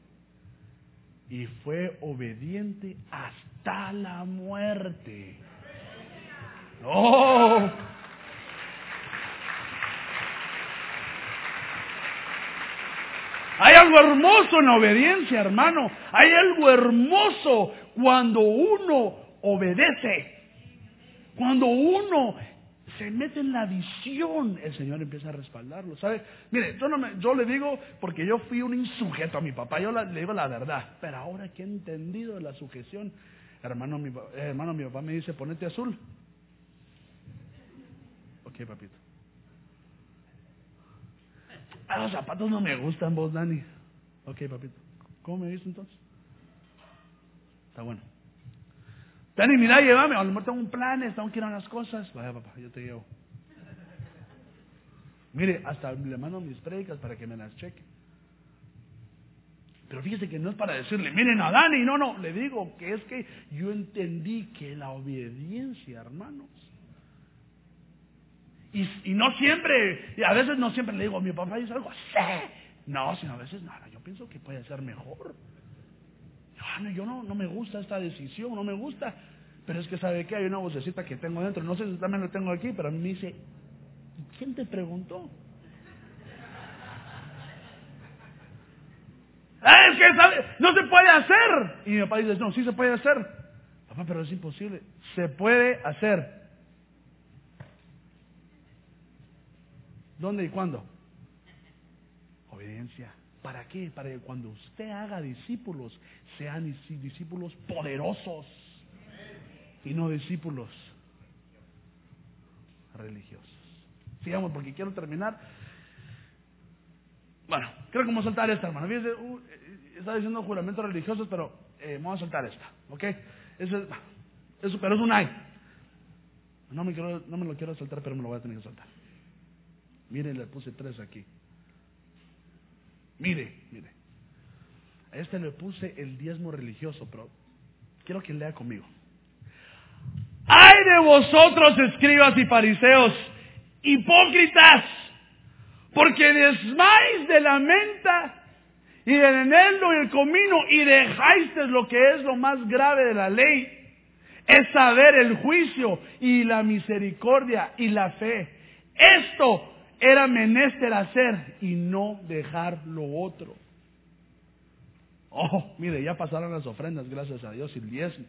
S1: Y fue obediente hasta la muerte. No. Hay algo hermoso en la obediencia, hermano. Hay algo hermoso cuando uno obedece. Cuando uno se mete en la visión, el Señor empieza a respaldarlo. ¿Sabe? Mire, yo, no yo le digo porque yo fui un insujeto a mi papá, yo le digo la verdad. Pero ahora que he entendido la sujeción, hermano mi, hermano, mi papá me dice, ponete azul. Ok, papito. Ah, los zapatos no me gustan, vos, Dani. Ok, papito. ¿Cómo me viste entonces? Bueno. Dani, mira, llévame. A lo mejor tengo un plan, tengo que ir a cosas. Vaya, papá, yo te llevo. Mire, hasta le mando mis predicas para que me las cheque. Pero fíjese que no es para decirle, miren a Dani, no, no, le digo que es que yo entendí que la obediencia, hermanos, y, no siempre, y a veces no siempre le digo, a mi papá dice algo, así No, sino a veces, nada, yo pienso que puede ser mejor. Yo, yo no, no me gusta esta decisión, no me gusta. Pero es que sabe que hay una vocecita que tengo dentro, no sé si también lo tengo aquí, pero a mí me dice, ¿quién te preguntó? Ah, es que no se puede hacer. Y mi papá dice, no, sí se puede hacer. Papá, pero es imposible. Se puede hacer. ¿Dónde y cuándo? Obediencia. ¿Para qué? Para que cuando usted haga discípulos, sean discípulos poderosos y no discípulos religiosos. Sigamos, porque quiero terminar. Bueno, creo que vamos a soltar esta, hermano. Fíjense, uh, está diciendo juramentos religiosos, pero eh, vamos a soltar esta, ¿ok? Eso, eso, pero es un ay. No me, quiero, no me lo quiero soltar, pero me lo voy a tener que soltar. Miren, le puse tres aquí. Mire, mire. A este le puse el diezmo religioso, pero quiero que lea conmigo. ¡Ay de vosotros, escribas y fariseos, hipócritas, porque desmáis de la menta y del eneldo y el comino y dejáis lo que es lo más grave de la ley, es saber el juicio y la misericordia y la fe. Esto era menester hacer y no dejar lo otro. Oh, mire, ya pasaron las ofrendas, gracias a Dios, y el diezmo.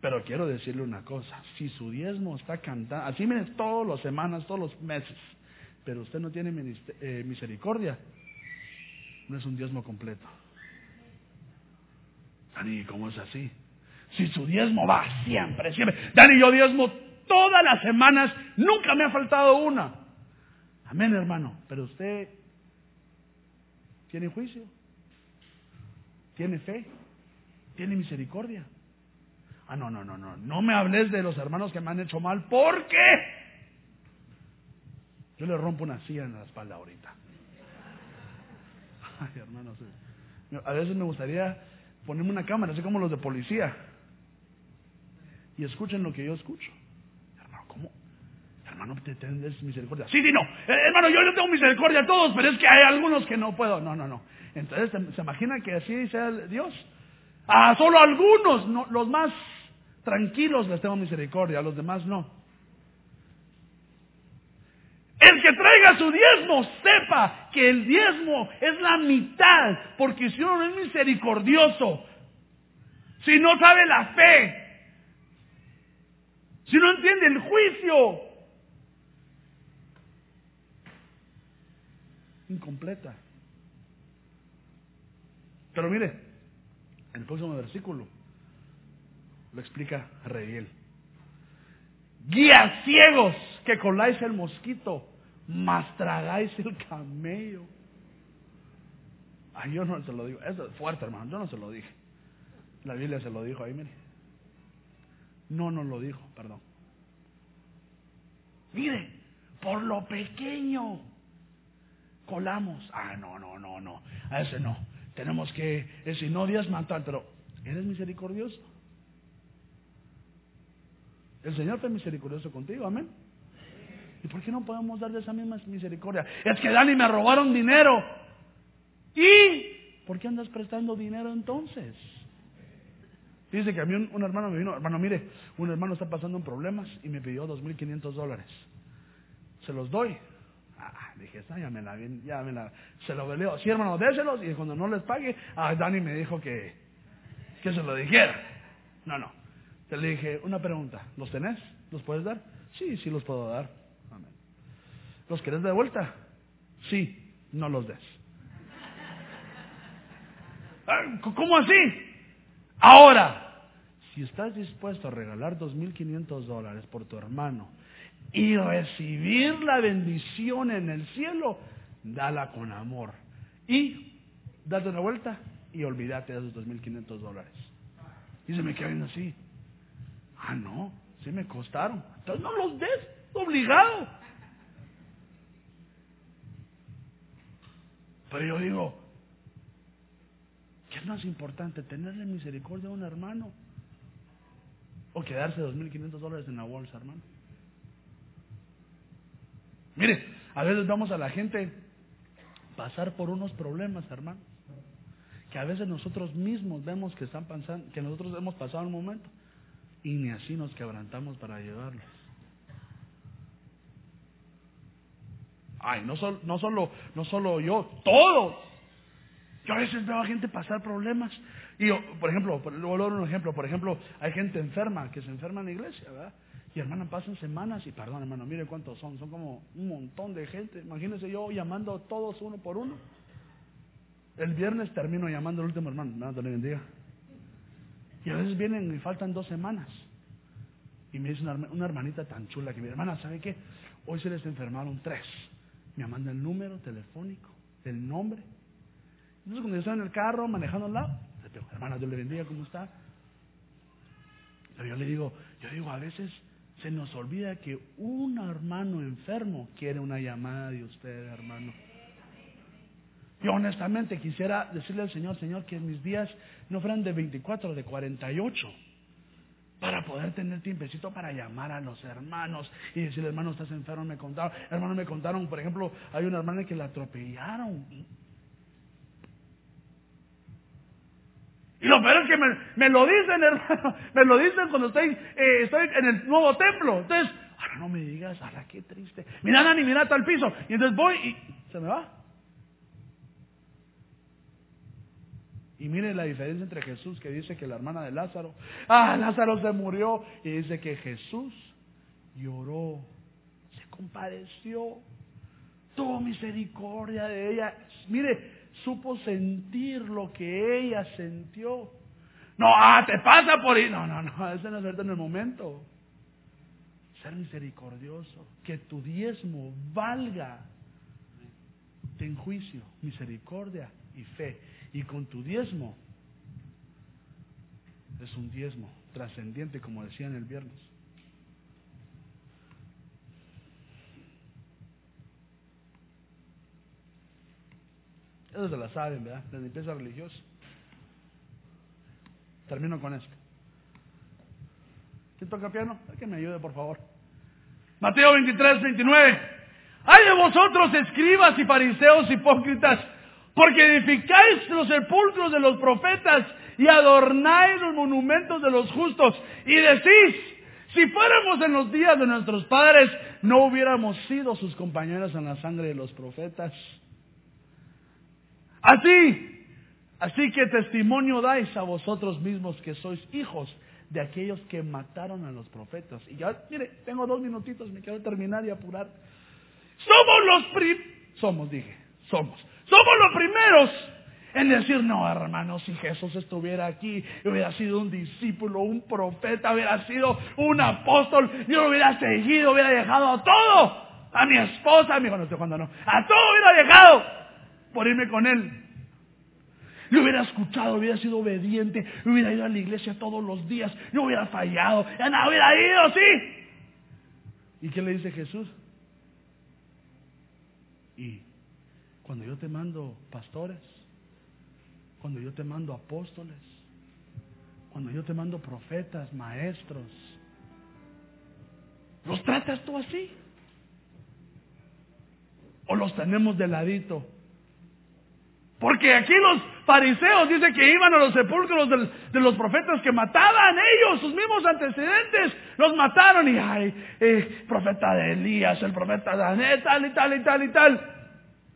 S1: Pero quiero decirle una cosa, si su diezmo está cantando, así miren todas las semanas, todos los meses, pero usted no tiene eh, misericordia, no es un diezmo completo. Dani, ¿cómo es así? Si su diezmo va siempre, siempre. Dani, yo diezmo todas las semanas, nunca me ha faltado una. Amén, hermano. Pero usted tiene juicio, tiene fe, tiene misericordia. Ah, no, no, no, no. No me hables de los hermanos que me han hecho mal, porque yo le rompo una silla en la espalda ahorita. Ay, hermanos. A veces me gustaría ponerme una cámara, así como los de policía. Y escuchen lo que yo escucho. Hermano, te tienes misericordia. Sí, sí, no. Eh, hermano, yo le tengo misericordia a todos, pero es que hay algunos que no puedo. No, no, no. Entonces, ¿se imagina que así sea Dios? A solo algunos, los más tranquilos les tengo misericordia, a los demás no. El que traiga su diezmo, sepa que el diezmo es la mitad, porque si uno no es misericordioso, si no sabe la fe, si no entiende el juicio, incompleta. Pero mire, en el próximo versículo lo explica Reviel. Guías ciegos que coláis el mosquito más tragáis el camello. Ay, yo no se lo digo. Eso es fuerte, hermano. Yo no se lo dije. La Biblia se lo dijo ahí, mire. No nos lo dijo, perdón. Mire, por lo pequeño colamos. Ah, no, no, no, no. A ese no. Tenemos que, si no Dios matar, pero ¿eres misericordioso? El Señor fue misericordioso contigo, amén. ¿Y por qué no podemos dar de esa misma misericordia? Es que Dani me robaron dinero. ¿Y por qué andas prestando dinero entonces? Dice que a mí un, hermano me vino, hermano, mire, un hermano está pasando en problemas y me pidió 2.500 dólares. Se los doy. Ah, dije, ya me la, ya me la, se lo veleo. Sí, hermano, déselos y cuando no les pague, ah, Dani me dijo que, que se lo dijera. No, no. Te le dije, una pregunta, ¿los tenés? ¿Los puedes dar? Sí, sí los puedo dar. ¿Los querés de vuelta? Sí, no los des. *laughs* Ah, ¿Cómo así? Ahora, si estás dispuesto a regalar 2.500 dólares por tu hermano y recibir la bendición en el cielo, dala con amor. Y date una vuelta y olvídate de esos 2.500 dólares. Y se me quedan así. Ah, no, sí me costaron. Entonces no los des, obligado. Pero yo digo, ¿qué es más importante? ¿Tenerle misericordia a un hermano? ¿O quedarse 2.500 dólares en la bolsa, hermano? Mire, a veces vamos a la gente pasar por unos problemas, hermano, que a veces nosotros mismos vemos que están pasando, que nosotros hemos pasado un momento y ni así nos quebrantamos para ayudarlos. Ay, no, solo, no, solo, no solo yo, todos. Yo a veces veo a gente pasar problemas. Y, por ejemplo, luego dar un ejemplo. Por ejemplo, hay gente enferma que se enferma en la iglesia, ¿verdad? Y hermana, pasan semanas y, perdón, hermano, mire cuántos son. Son como un montón de gente. Imagínense yo llamando todos uno por uno. El viernes termino llamando al último hermano. Hermano, le bendiga. Y a veces vienen y faltan dos semanas. Y me dice una, una hermanita tan chula que mi hermana, ¿sabe qué? Hoy se les enfermaron tres me manda el número telefónico, el nombre. Entonces cuando yo estoy en el carro manejando al lado, le digo, hermana, Dios le bendiga, ¿cómo está? Pero yo le digo, yo digo, a veces se nos olvida que un hermano enfermo quiere una llamada de usted, hermano. Yo honestamente quisiera decirle al Señor, Señor, que mis días no fueran de 24, de 48. para poder tener tiempecito para llamar a los hermanos y decir, hermano, estás enfermo, me contaron, hermano, me contaron, por ejemplo, hay una hermana que la atropellaron. Y lo peor es que me, lo dicen, *laughs* hermano, me lo dicen cuando estoy, eh, estoy en el nuevo templo. Entonces, ahora no me digas, ahora qué triste. Mira, Nani, mira hasta el piso. Y entonces voy y se me va. Y mire la diferencia entre Jesús que dice que la hermana de Lázaro, ah, Lázaro se murió. Y dice que Jesús lloró, se compadeció, tuvo misericordia de ella. Mire, supo sentir lo que ella sintió. No, ah, te pasa por ahí. No, no, no, eso no es verdad en el momento. Ser misericordioso, que tu diezmo valga. Ten juicio, misericordia y fe y con tu diezmo. Es un diezmo trascendiente, como decían el viernes. Eso se la saben, ¿verdad? La limpieza religiosa. Termino con esto. ¿Quién toca piano? Que me ayude, por favor. Mateo 23, 29. Hay de vosotros, escribas y fariseos hipócritas, porque edificáis los sepulcros de los profetas y adornáis los monumentos de los justos y decís, si fuéramos en los días de nuestros padres, no hubiéramos sido sus compañeros en la sangre de los profetas. Así, así que testimonio dais a vosotros mismos que sois hijos de aquellos que mataron a los profetas. Y ya, mire, tengo dos minutitos, me quiero terminar y apurar. Somos los prim... Somos, dije, somos. Somos los primeros en decir, no, hermano, si Jesús estuviera aquí, hubiera sido un discípulo, un profeta, hubiera sido un apóstol, yo lo hubiera seguido, hubiera dejado todo. A mi esposa, a mi hijo, no sé cuándo no, a todo hubiera dejado por irme con él. Yo hubiera escuchado, hubiera sido obediente, hubiera ido a la iglesia todos los días, no hubiera fallado, ya no hubiera ido, sí. ¿Y qué le dice Jesús? Y cuando yo te mando pastores, cuando yo te mando apóstoles, cuando yo te mando profetas, maestros, ¿los tratas tú así? ¿O los tenemos de ladito? Porque aquí los fariseos dicen que iban a los sepulcros de los profetas que mataban ellos, sus mismos antecedentes, los mataron y, ay, eh, profeta de Elías, el profeta de tal y tal y tal y tal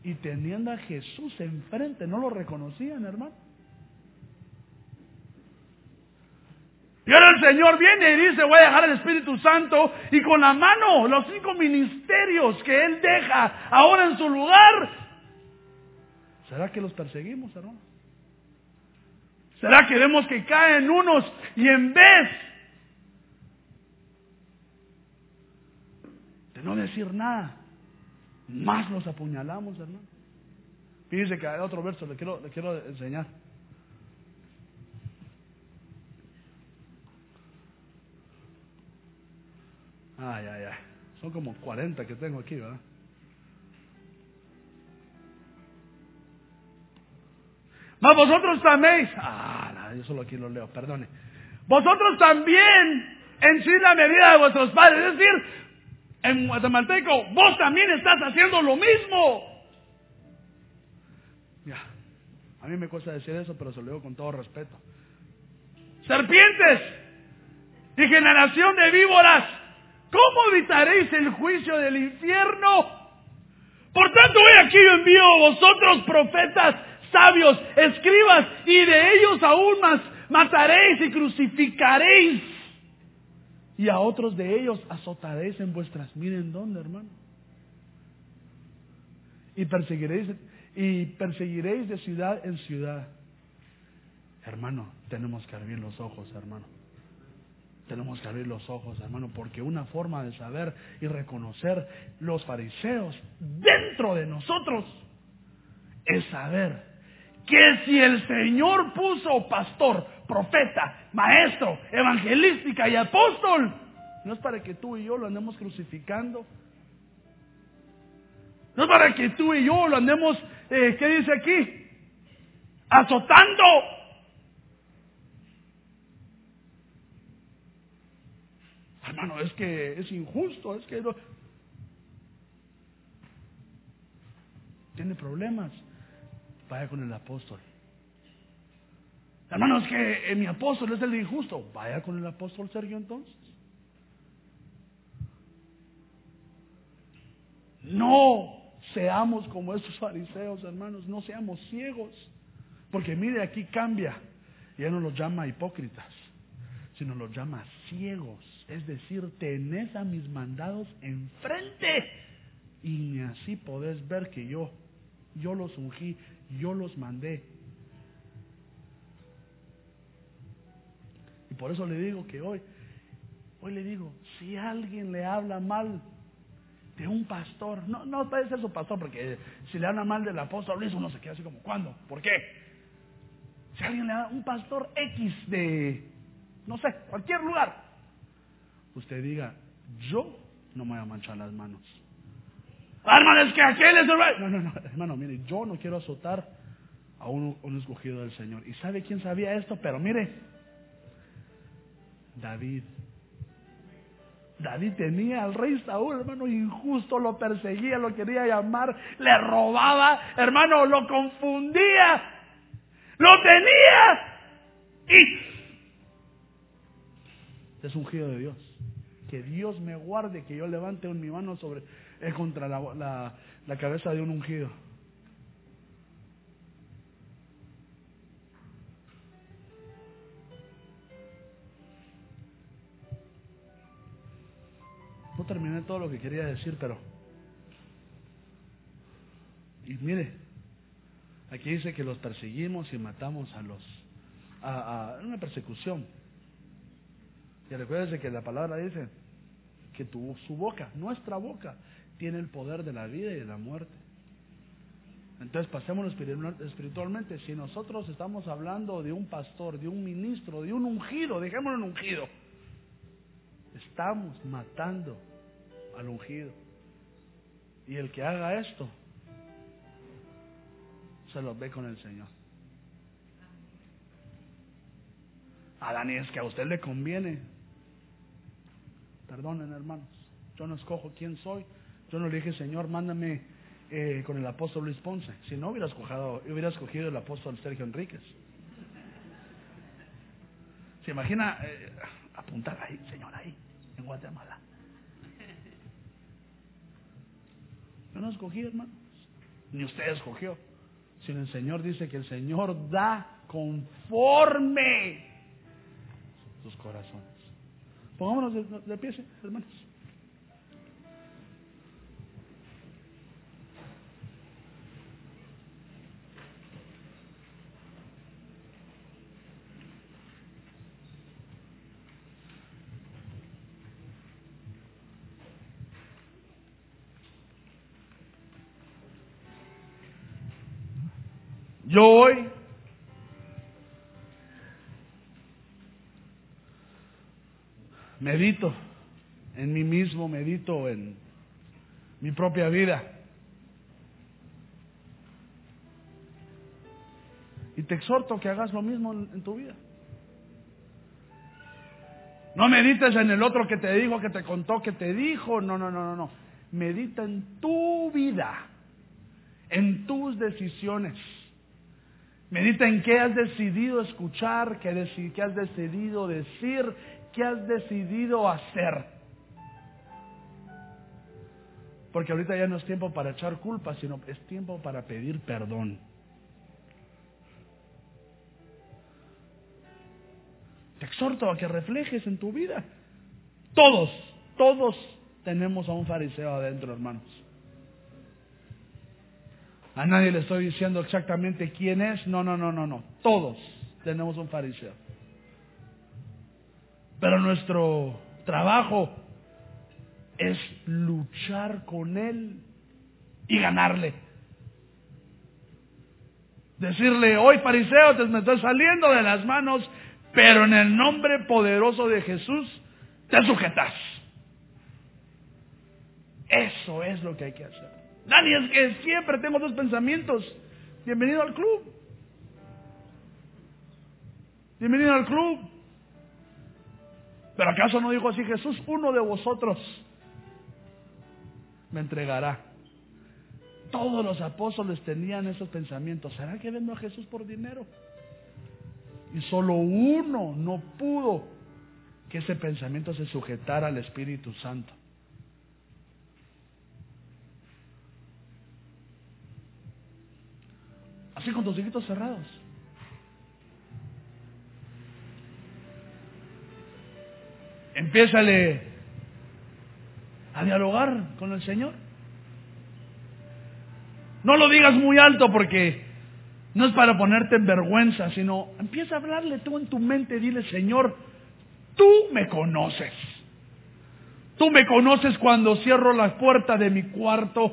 S1: y teniendo a Jesús enfrente, no lo reconocían, hermano. Y ahora el Señor viene y dice, voy a dejar el Espíritu Santo y con la mano los cinco ministerios que Él deja ahora en su lugar. ¿Será que los perseguimos, hermano? ¿Será que vemos que caen unos y en vez de no decir nada, más los apuñalamos, hermano. Fíjense que hay otro verso, le quiero, le quiero enseñar. Ay, ay, ay. Son como 40 que tengo aquí, ¿verdad? Mas vosotros también, ah, yo solo aquí lo leo, perdone. Vosotros también en sí la medida de vuestros padres, es decir, en guatemalteco, vos también estás haciendo lo mismo. Ya, a mí me cuesta decir eso, pero se lo digo con todo respeto. Serpientes y generación de víboras, ¿cómo evitaréis el juicio del infierno? Por tanto, hoy aquí yo envío a vosotros profetas, sabios, escribas, y de ellos aún más mataréis y crucificaréis y a otros de ellos azotaréis en vuestras, miren dónde, hermano. Y perseguiréis, y perseguiréis de ciudad en ciudad. Hermano, tenemos que abrir los ojos, hermano. Tenemos que abrir los ojos, hermano, porque una forma de saber y reconocer los fariseos dentro de nosotros es saber que si el Señor puso pastor, profeta, maestro, evangelística y apóstol, no es para que tú y yo lo andemos crucificando. No es para que tú y yo lo andemos, eh, ¿qué dice aquí? Azotando. hermano, es que es injusto, es que. Tiene problemas. Vaya con el apóstol. Hermano, es que eh, mi apóstol es el injusto. Vaya con el apóstol Sergio entonces. No seamos como estos fariseos, hermanos, no seamos ciegos. Porque mire, aquí cambia. Ya no los llama hipócritas, sino los llama ciegos. Es decir, tenés a mis mandados enfrente. Y así podés ver que yo, yo los ungí, yo los mandé. Y por eso le digo que hoy, hoy le digo, si alguien le habla mal de un pastor. No, no puede ser su pastor, porque si le habla mal del apóstol Luis, uno se queda así como, ¿cuándo? ¿Por qué? Si alguien le da un pastor X de, no sé, cualquier lugar, usted diga, yo no me voy a manchar las manos. Hermano, es que aquel es el... No, no, no, hermano, mire, yo no quiero azotar a un, un escogido del Señor. ¿Y sabe quién sabía esto? Pero mire, David David tenía al rey Saúl, hermano, injusto, lo perseguía, lo quería llamar, le robaba, hermano, lo confundía, lo tenía y es ungido de Dios. Que Dios me guarde, que yo levante mi mano sobre eh, contra la, la cabeza de un ungido. No terminé todo lo que quería decir, pero... Y mire, aquí dice que los perseguimos y matamos a los... a, una persecución. Y recuérdese que la palabra dice que tu, su boca, nuestra boca, tiene el poder de la vida y de la muerte. Entonces pasémoslo espiritualmente. Si nosotros estamos hablando de un pastor, de un ministro, de un ungido, dejémoslo en ungido Estamos matando al ungido. Y el que haga esto, se lo ve con el Señor. A Dani es que a usted le conviene. Perdonen, hermanos. Yo no escojo quién soy. Yo no le dije, Señor, mándame eh, con el apóstol Luis Ponce. Si no, hubiera escogido, hubiera escogido el apóstol Sergio Enríquez. ¿Se imagina eh, apuntar ahí, Señor, ahí? en Guatemala. Yo no escogí, hermanos. Ni usted escogió. Sino el Señor dice que el Señor da conforme sus corazones. Pongámonos de, de pie, hermanos. Yo hoy medito en mí mismo, medito en mi propia vida. Y te exhorto que hagas lo mismo en, tu vida. No medites en el otro que te dijo, que te contó, que te dijo. No, no, no, no, no. Medita en tu vida, en tus decisiones. Medita en qué has decidido escuchar, qué, has decidido decir, qué has decidido hacer. Porque ahorita ya no es tiempo para echar culpa, sino es tiempo para pedir perdón. Te exhorto a que reflejes en tu vida. Todos, todos tenemos a un fariseo adentro, hermanos. A nadie le estoy diciendo exactamente quién es. No, no, no, no, no. Todos tenemos un fariseo. Pero nuestro trabajo es luchar con él y ganarle. Decirle, hoy fariseo, te me estoy saliendo de las manos, pero en el nombre poderoso de Jesús te sujetas. Eso es lo que hay que hacer. Dani, es que siempre tengo dos pensamientos. Bienvenido al club. Bienvenido al club. Pero acaso no dijo así Jesús, uno de vosotros me entregará. Todos los apóstoles tenían esos pensamientos. ¿Será que vendo a Jesús por dinero? Y solo uno no pudo que ese pensamiento se sujetara al Espíritu Santo. Así con tus ojitos cerrados. Empiézale a dialogar con el Señor. No lo digas muy alto porque no es para ponerte en vergüenza, sino empieza a hablarle tú en tu mente, dile, Señor, tú me conoces. Tú me conoces cuando cierro la puerta de mi cuarto.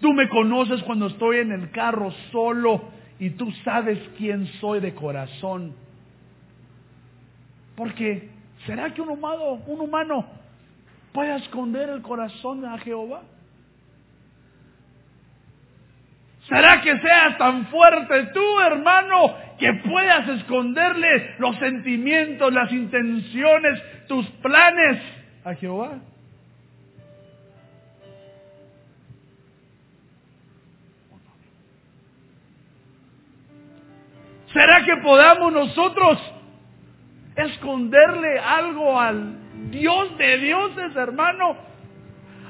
S1: Tú me conoces cuando estoy en el carro solo y tú sabes quién soy de corazón. Porque ¿será que un humano, un humano puede esconder el corazón a Jehová? ¿Será que seas tan fuerte tú, hermano, que puedas esconderle los sentimientos, las intenciones, tus planes a Jehová? ¿Será que podamos nosotros esconderle algo al Dios de dioses, hermano?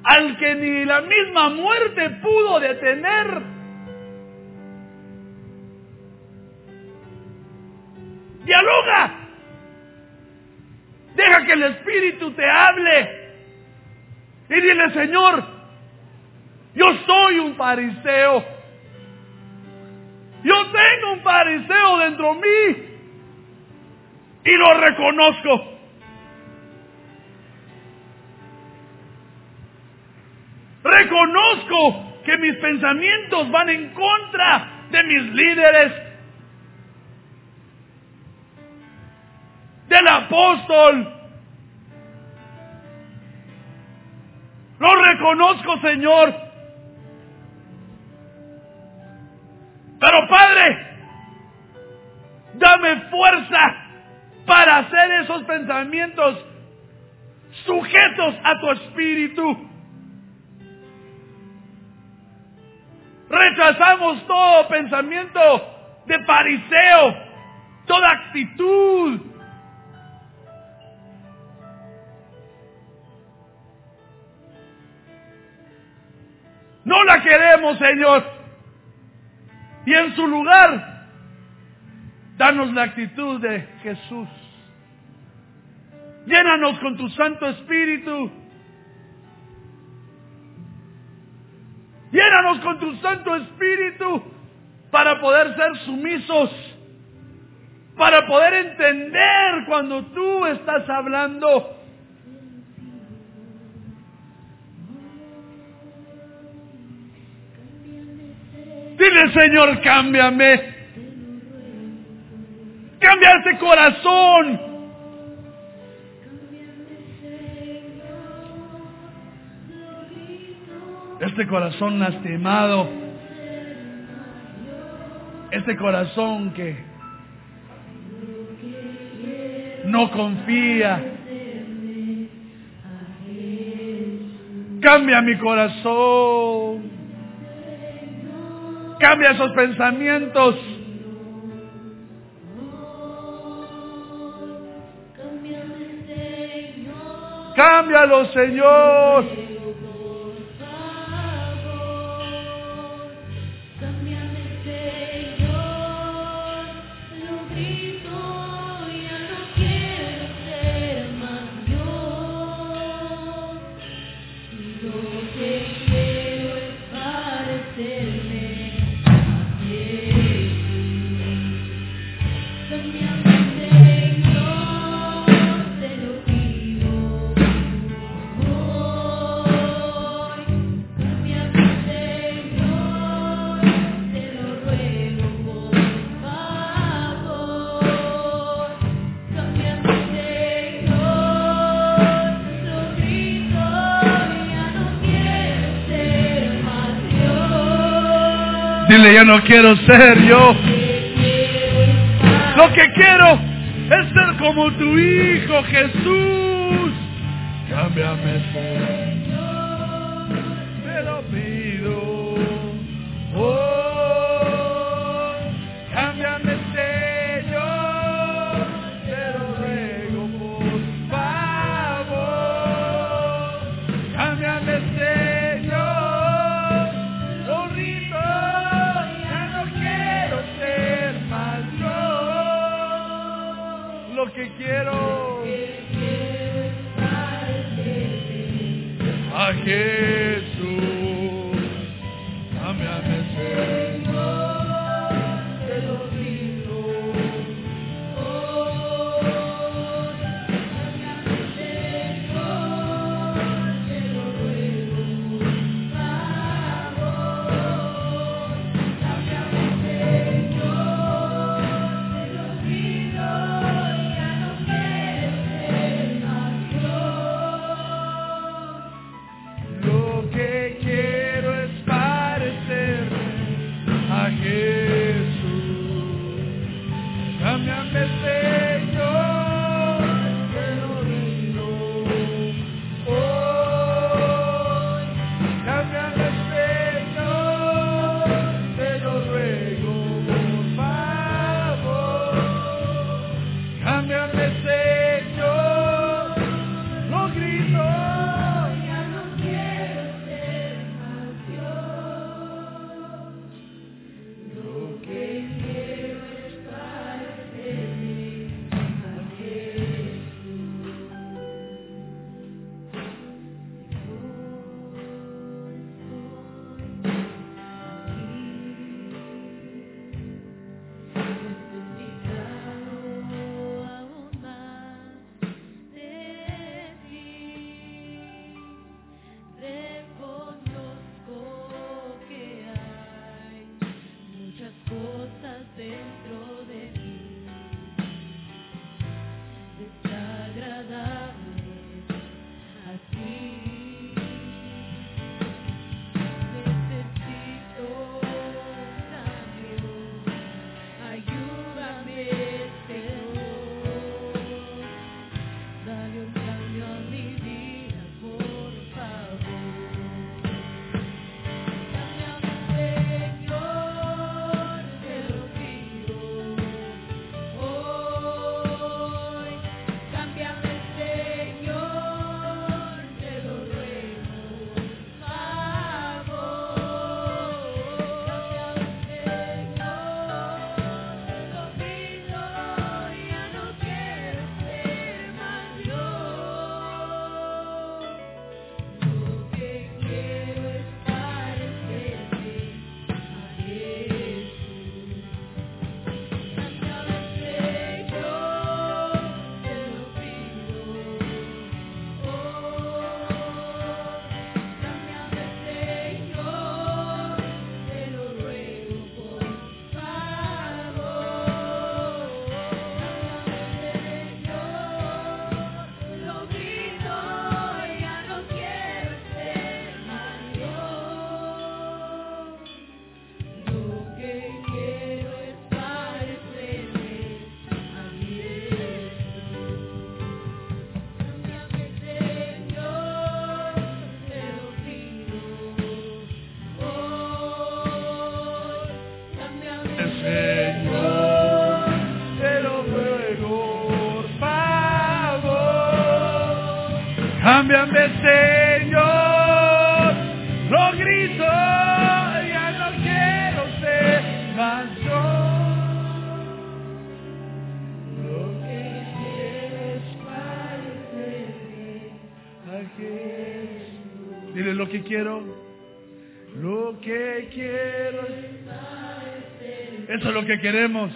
S1: Al que ni la misma muerte pudo detener. Dialoga. Deja que el Espíritu te hable. Y dile, Señor, yo soy un fariseo. Yo tengo un fariseo dentro de mí. Y lo reconozco. Reconozco que mis pensamientos van en contra de mis líderes, del apóstol. Lo reconozco, Señor. Pero Padre, dame fuerza para hacer esos pensamientos sujetos a tu espíritu. Rechazamos todo pensamiento de fariseo, toda actitud No la queremos, Señor. Y en su lugar, danos la actitud de Jesús. Llénanos con tu Santo Espíritu. Llénanos con tu Santo Espíritu para poder ser sumisos, para poder entender cuando tú estás hablando Dile, Señor, cámbiame. Cambia ese corazón. Este corazón lastimado. Este corazón que no confía. Cambia mi corazón. Cambia esos pensamientos. Cámbialo, Señor. que ya no quiero ser yo. Lo que quiero es ser como tu Hijo Jesús.
S2: Cámbiame, Yeah. que queremos.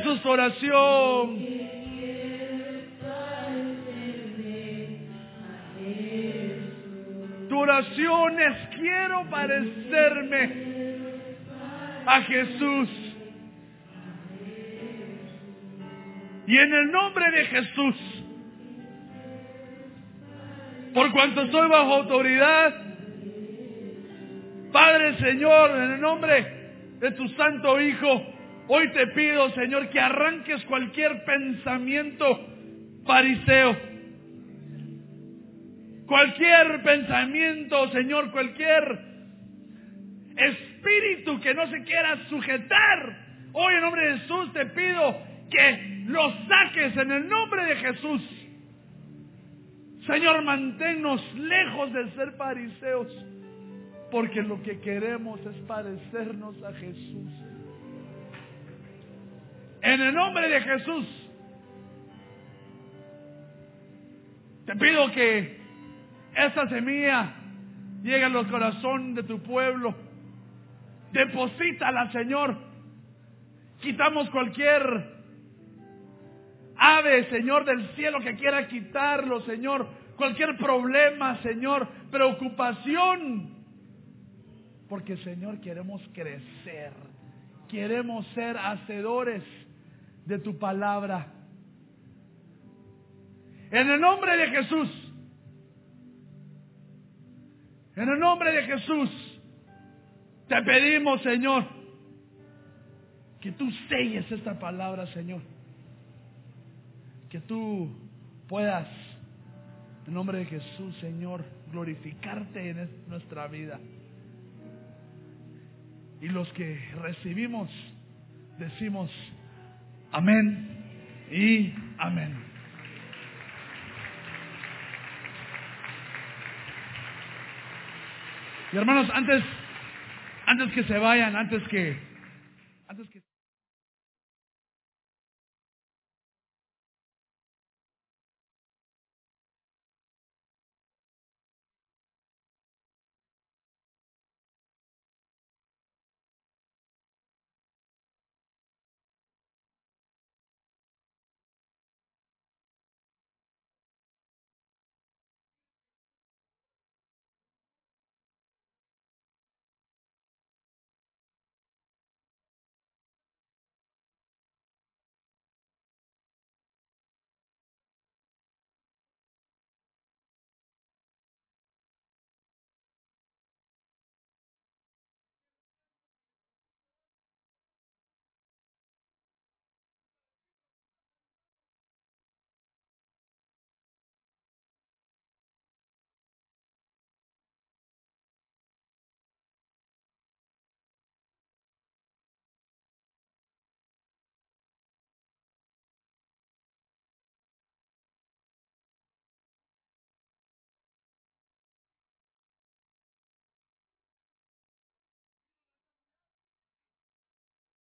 S2: Eso es oración. Tu oración es quiero parecerme a Jesús. Y en el nombre de Jesús, por cuanto estoy bajo autoridad, Padre Señor, en el nombre de tu Santo Hijo,
S1: hoy te pido, Señor, que arranques cualquier pensamiento fariseo. Cualquier pensamiento, Señor, cualquier espíritu que no se quiera sujetar, hoy en nombre de Jesús te pido que lo saques en el nombre de Jesús. Señor, manténnos lejos de ser fariseos porque lo que queremos es parecernos a Jesús. En el nombre de Jesús, te pido que esa semilla llegue a los corazones de tu pueblo. Deposítala, Señor. Quitamos cualquier ave, Señor, del cielo que quiera quitarlo, Señor. Cualquier problema, Señor, preocupación. Porque, Señor, queremos crecer. Queremos ser hacedores de tu palabra. En el nombre de Jesús. En el nombre de Jesús. Te pedimos, Señor, que tú selles esta palabra, Señor. Que tú puedas, en nombre de Jesús, Señor, glorificarte en nuestra vida. Y los que recibimos, decimos amén y amén. Y hermanos, antes, antes que se vayan, antes que, antes que